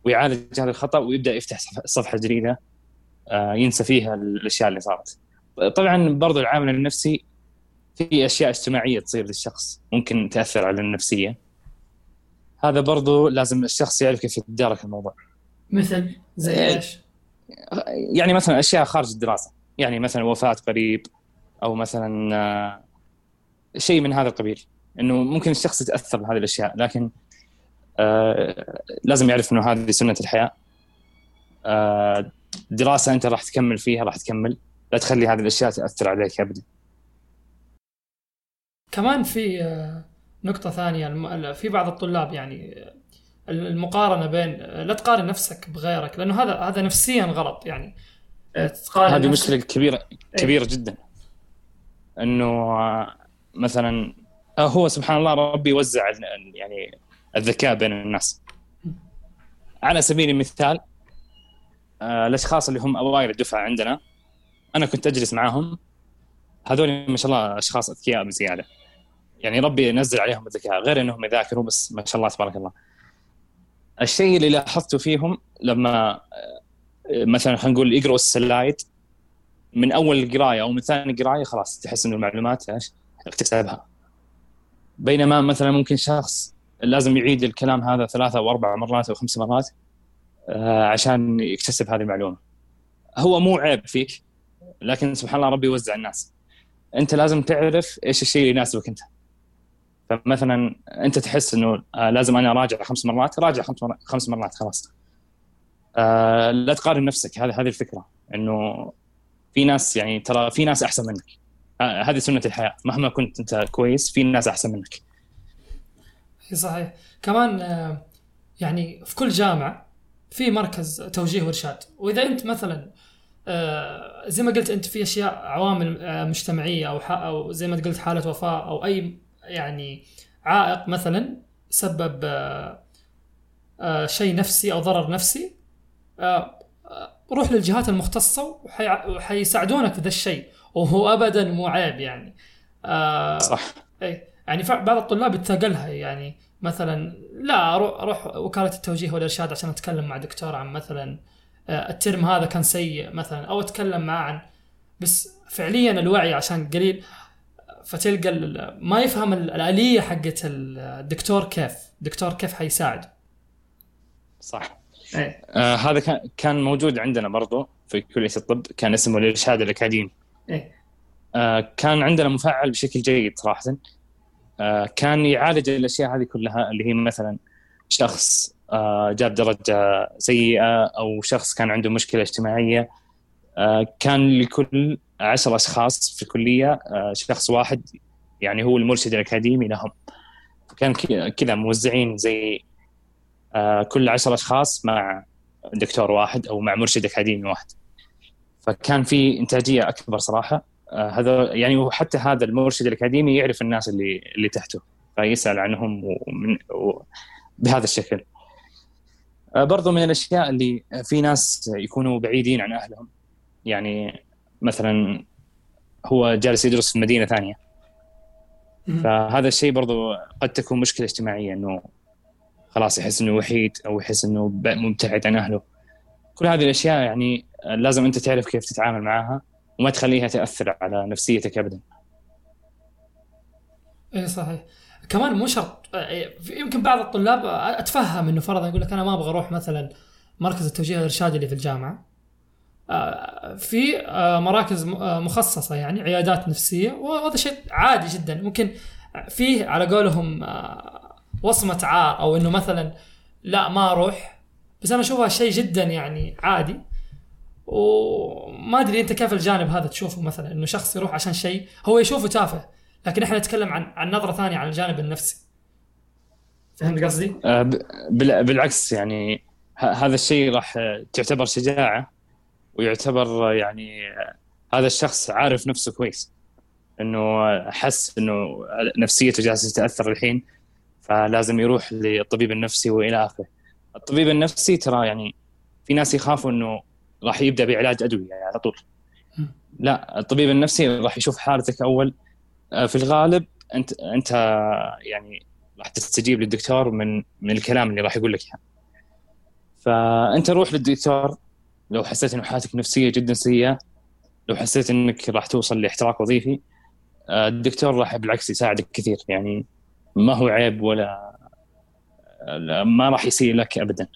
ويعالج هذا الخطأ ويبدأ يفتح صفحة جديدة آه ينسى فيها الأشياء اللي صارت. طبعا برضو العامل النفسي في أشياء اجتماعية تصير للشخص ممكن تأثر على النفسية. هذا برضو لازم الشخص يعرف كيف يتدارك الموضوع. مثل زي آه، إيش؟ يعني مثلا أشياء خارج الدراسة. يعني مثلا وفاة قريب أو مثلا آه، شيء من هذا القبيل. إنه ممكن الشخص يتأثر بهذه الأشياء لكن لازم يعرف إنه هذه سنة الحياة. آه دراسة أنت راح تكمل فيها راح تكمل. لا تخلي هذه الأشياء تأثر عليك ابدا. كمان في آه، نقطة ثانية في بعض الطلاب يعني آه، المقارنة بين آه، لا تقارن نفسك بغيرك لأنه هذا هذا نفسيا غلط يعني. تقارن هذه مشكلة كبيرة إيه. كبيرة جدا. إنه مثلا هو سبحان الله ربي يوزع يعني الذكاء بين الناس. على سبيل المثال الأشخاص اللي هم أوائل الدفعة عندنا أنا كنت أجلس معاهم. هذول ما شاء الله أشخاص أذكياء بزيادة. يعني ربي ينزل عليهم الذكاء غير إنهم يذاكروا بس ما شاء الله تبارك الله. الشيء اللي لاحظته فيهم لما آه، مثلا خلينا نقول يقروا السلايد من أول قراية أو من ثاني قراية خلاص تحس إنه المعلومات إيش؟ اكتسبها. بينما مثلا ممكن شخص لازم يعيد الكلام هذا ثلاثة أو أربع مرات أو خمس مرات آه، عشان يكتسب هذه المعلومة. هو مو عيب فيك لكن سبحان الله ربي يوزع الناس. أنت لازم تعرف إيش الشيء اللي يناسبك أنت. فمثلا أنت تحس إنه آه لازم أنا أراجع خمس مرات راجع خمس مرات, خلاص. آه لا تقارن نفسك هذه هذه الفكرة إنه في ناس يعني ترى في ناس أحسن منك. هذه سنة الحياة. مهما كنت أنت كويس في ناس أحسن منك. صحيح. كمان آه، يعني في كل جامعه في مركز توجيه وإرشاد. وإذا أنت مثلا آه، زي ما قلت أنت في أشياء عوامل آه، مجتمعية أو أو زي ما قلت حالة وفاة أو أي يعني عائق مثلا سبب شيء نفسي أو ضرر نفسي روح للجهات المختصة وحيساعدونك في ذا الشيء. وهو ابدا مو عيب يعني. صح. اي يعني بعض الطلاب يتثقلها يعني مثلا لا أروح وكالة التوجيه والإرشاد عشان أتكلم مع دكتور عن مثلا آه، الترم هذا كان سيء مثلا أو أتكلم معاه عن بس فعليا الوعي عشان قليل فتلقى ما يفهم الآلية حقت الدكتور كيف الدكتور كيف حيساعد صح أيه. آه هذا كان موجود عندنا برضو في كلية الطب كان اسمه الإرشاد الأكاديمي أيه. آه كان عندنا مفعل بشكل جيد صراحة كان يعالج الأشياء هذه كلها اللي هي مثلا شخص آه، جاب درجة سيئة أو شخص كان عنده مشكلة اجتماعية. آه، كان لكل عشر أشخاص في الكلية آه، شخص واحد يعني هو المرشد الأكاديمي لهم. كان كذا موزعين زي كل عشر أشخاص مع دكتور واحد أو مع مرشد أكاديمي واحد. فكان في إنتاجية أكبر صراحة. هذا يعني وحتى هذا المرشد الأكاديمي يعرف الناس اللي اللي تحته فيسأل عنهم ومن بهذا الشكل. آه، برضو من الأشياء اللي في ناس يكونوا بعيدين عن أهلهم يعني مثلا هو جالس يدرس في مدينة ثانية. فهذا الشيء برضو قد تكون مشكلة اجتماعية إنه خلاص يحس إنه وحيد أو يحس إنه مبتعد عن أهله. كل هذه الأشياء يعني لازم أنت تعرف كيف تتعامل معها. وما تخليها تأثر على نفسيتك ابدا. اي صحيح. كمان مو شرط يمكن بعض الطلاب أتفهم إنه فرضا يقول لك أنا ما أبغى أروح مثلا مركز التوجيه الإرشادي اللي في الجامعة آه، في آه، مراكز آه، مخصصة يعني عيادات نفسية وهذا شيء عادي جدا ممكن فيه على قولهم وصمة عار أو إنه مثلا لا ما أروح بس أنا أشوفها شيء جدا يعني عادي وما أدري أنت كيف الجانب هذا تشوفه مثلا إنه شخص يروح عشان شيء هو يشوفه تافه لكن إحنا نتكلم عن عن نظرة ثانية عن الجانب النفسي فهمت قصدي؟ بالعكس يعني هذا الشيء راح تعتبر شجاعة ويعتبر يعني هذا الشخص عارف نفسه كويس إنه حس إنه نفسيته جالسة تتأثر الحين فلازم يروح للطبيب النفسي وإلى آخره. الطبيب النفسي ترى يعني في ناس يخافوا إنه راح يبدأ بعلاج أدوية يعني على طول. لا الطبيب النفسي راح يشوف حالتك أول آه، في الغالب أنت أنت يعني راح تستجيب للدكتور من من الكلام اللي راح يقول لك اياه. فأنت روح للدكتور لو حسيت انه حالتك نفسية جدا سيئة لو حسيت إنك راح توصل لاحتراق وظيفي آه، الدكتور راح بالعكس يساعدك كثير يعني ما هو عيب ولا ما راح يسيء لك ابدا.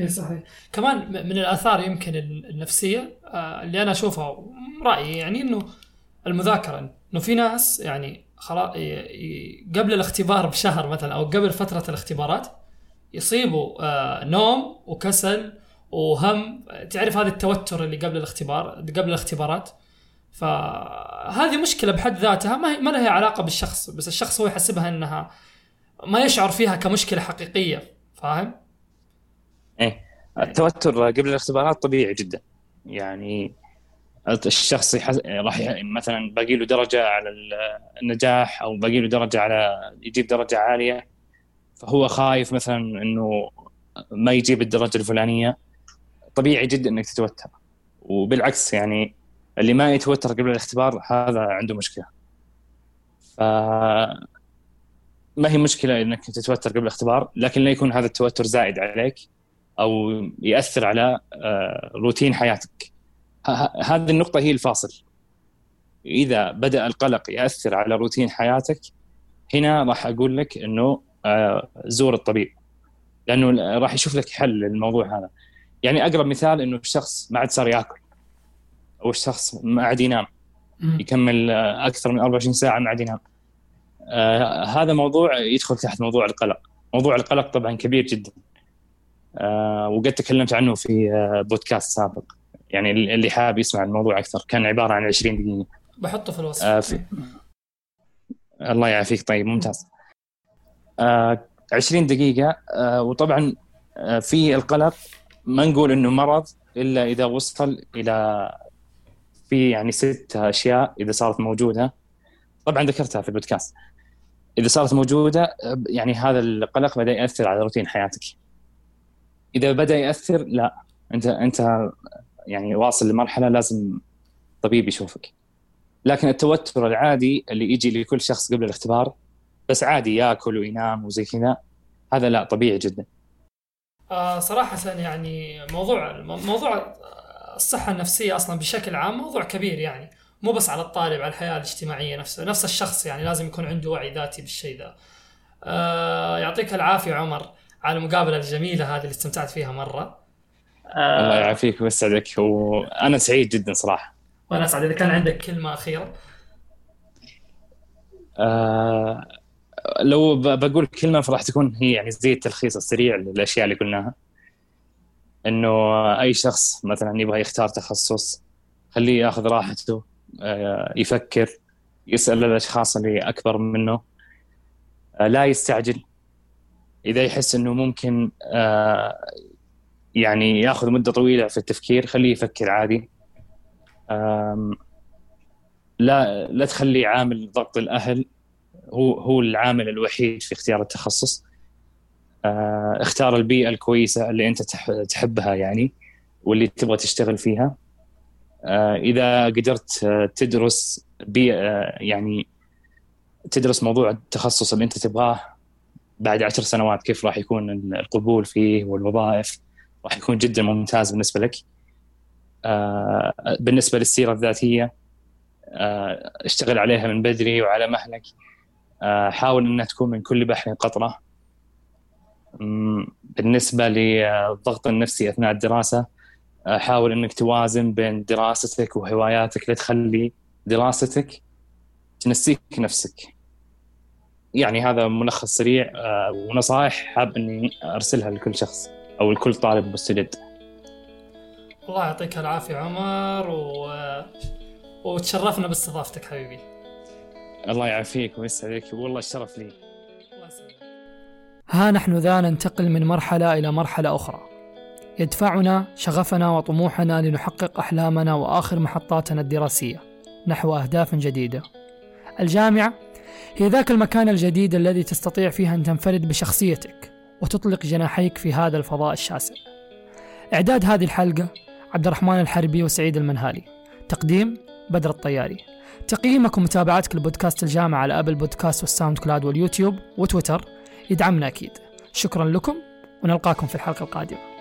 اي صحيح. كمان من الآثار يمكن النفسية آه، اللي أنا أشوفها رأيي يعني إنه المذاكرة إنه في ناس يعني خلاص قبل الاختبار بشهر مثلا أو قبل فترة الاختبارات يصيبوا آه، نوم وكسل وهم. تعرف هذا التوتر اللي قبل الاختبار قبل الاختبارات؟ فهذه مشكلة بحد ذاتها. ما, ما لها علاقة بالشخص بس الشخص هو يحسبها إنها ما يشعر فيها كمشكلة حقيقية فاهم؟ التوتر قبل الاختبارات طبيعي جدا. يعني الشخص يحس... راح. مثلا باقي له درجة على النجاح أو باقي له درجة على يجيب درجة عالية فهو خايف مثلا إنه ما يجيب الدرجة الفلانية. طبيعي جدا إنك تتوتر. وبالعكس يعني اللي ما يتوتر قبل الاختبار هذا عنده مشكلة. ف ما هي مشكلة إنك تتوتر قبل الاختبار لكن لا يكون هذا التوتر زائد عليك. أو يأثر على آه، روتين حياتك. هذه النقطة هي الفاصل. إذا بدأ القلق يأثر على روتين حياتك هنا راح أقول لك إنه آه، زور الطبيب. لأنه راح يشوف لك حل للموضوع هذا. يعني أقرب مثال إنه الشخص ما عاد صار يأكل أو الشخص ما عاد ينام. يكمل آه، أكثر من 24 ساعة ما عاد ينام. آه هذا موضوع يدخل تحت موضوع القلق. موضوع القلق طبعا كبير جدا. وقد تكلمت عنه في آه بودكاست سابق. يعني اللي حاب يسمع الموضوع أكثر. كان عبارة عن 20 دقيقة. بحطه في الوصف. آه في... الله يعافيك. طيب ممتاز. آه 20 دقيقة. آه وطبعا آه في القلق. ما نقول إنه مرض إلا إذا وصل إلى في يعني ست أشياء إذا صارت موجودة. طبعا ذكرتها في البودكاست. إذا صارت موجودة يعني هذا القلق بدأ يأثر على روتين حياتك. إذا بدأ يأثر لا. أنت أنت يعني واصل لمرحلة لازم طبيب يشوفك. لكن التوتر العادي اللي يجي لكل شخص قبل الاختبار بس عادي ياكل وينام وزي كذا هذا لا طبيعي جدا. آه صراحة يعني موضوع موضوع الصحة النفسية أصلا بشكل عام موضوع كبير يعني. مو بس على الطالب على الحياة الاجتماعية نفسها. نفس الشخص يعني لازم يكون عنده وعي ذاتي بالشيء ذا. آه يعطيك العافية عمر. على المقابلة الجميلة هذه اللي استمتعت فيها مرة. آه. الله يعافيك ويسعدك وأنا سعيد جدا صراحة. وأنا أسعد إذا كان عندك كلمة أخيرة. آه لو بقول كلمة فراح تكون هي يعني زي التلخيص السريع للأشياء اللي قلناها. إنه أي شخص مثلا يبغى يختار تخصص خليه يأخذ راحته آه، يفكر يسأل الأشخاص اللي أكبر منه لا يستعجل. إذا يحس إنه ممكن آه، يعني ياخذ مدة طويلة في التفكير خليه يفكر عادي. لا لا تخلي عامل ضغط الأهل هو هو العامل الوحيد في اختيار التخصص. آه، اختار البيئة الكويسة اللي أنت تحبها يعني واللي تبغى تشتغل فيها. آه، إذا قدرت تدرس بيئة يعني تدرس موضوع التخصص اللي أنت تبغاه بعد عشر سنوات كيف راح يكون القبول فيه والوظائف؟ راح يكون جدا ممتاز بالنسبة لك. آه، بالنسبة للسيرة الذاتية اشتغل عليها من بدري وعلى مهلك. حاول إنها تكون من كل بحر قطرة. بالنسبة للضغط النفسي أثناء الدراسة حاول إنك توازن بين دراستك وهواياتك. لا تخلي دراستك تنسيك نفسك. يعني هذا ملخص سريع آه، ونصائح حاب إني أرسلها لكل شخص أو لكل طالب مستجد. الله يعطيك العافية عمر و... وتشرفنا باستضافتك حبيبي. الله يعافيك ويسعدك والله الشرف لي. ها نحن ذا ننتقل من مرحلة إلى مرحلة أخرى. يدفعنا شغفنا وطموحنا لنحقق أحلامنا وآخر محطاتنا الدراسية نحو أهداف جديدة. الجامعة هي ذاك المكان الجديد الذي تستطيع فيه أن تنفرد بشخصيتك وتطلق جناحيك في هذا الفضاء الشاسع. إعداد هذه الحلقة عبد الرحمن الحربي وسعيد المنهالي. تقديم بدر الطياري. تقييمك ومتابعتك لبودكاست الجامعة على Apple Podcasts وال SoundCloud واليوتيوب وتويتر يدعمنا أكيد. شكرا لكم ونلقاكم في الحلقة القادمة.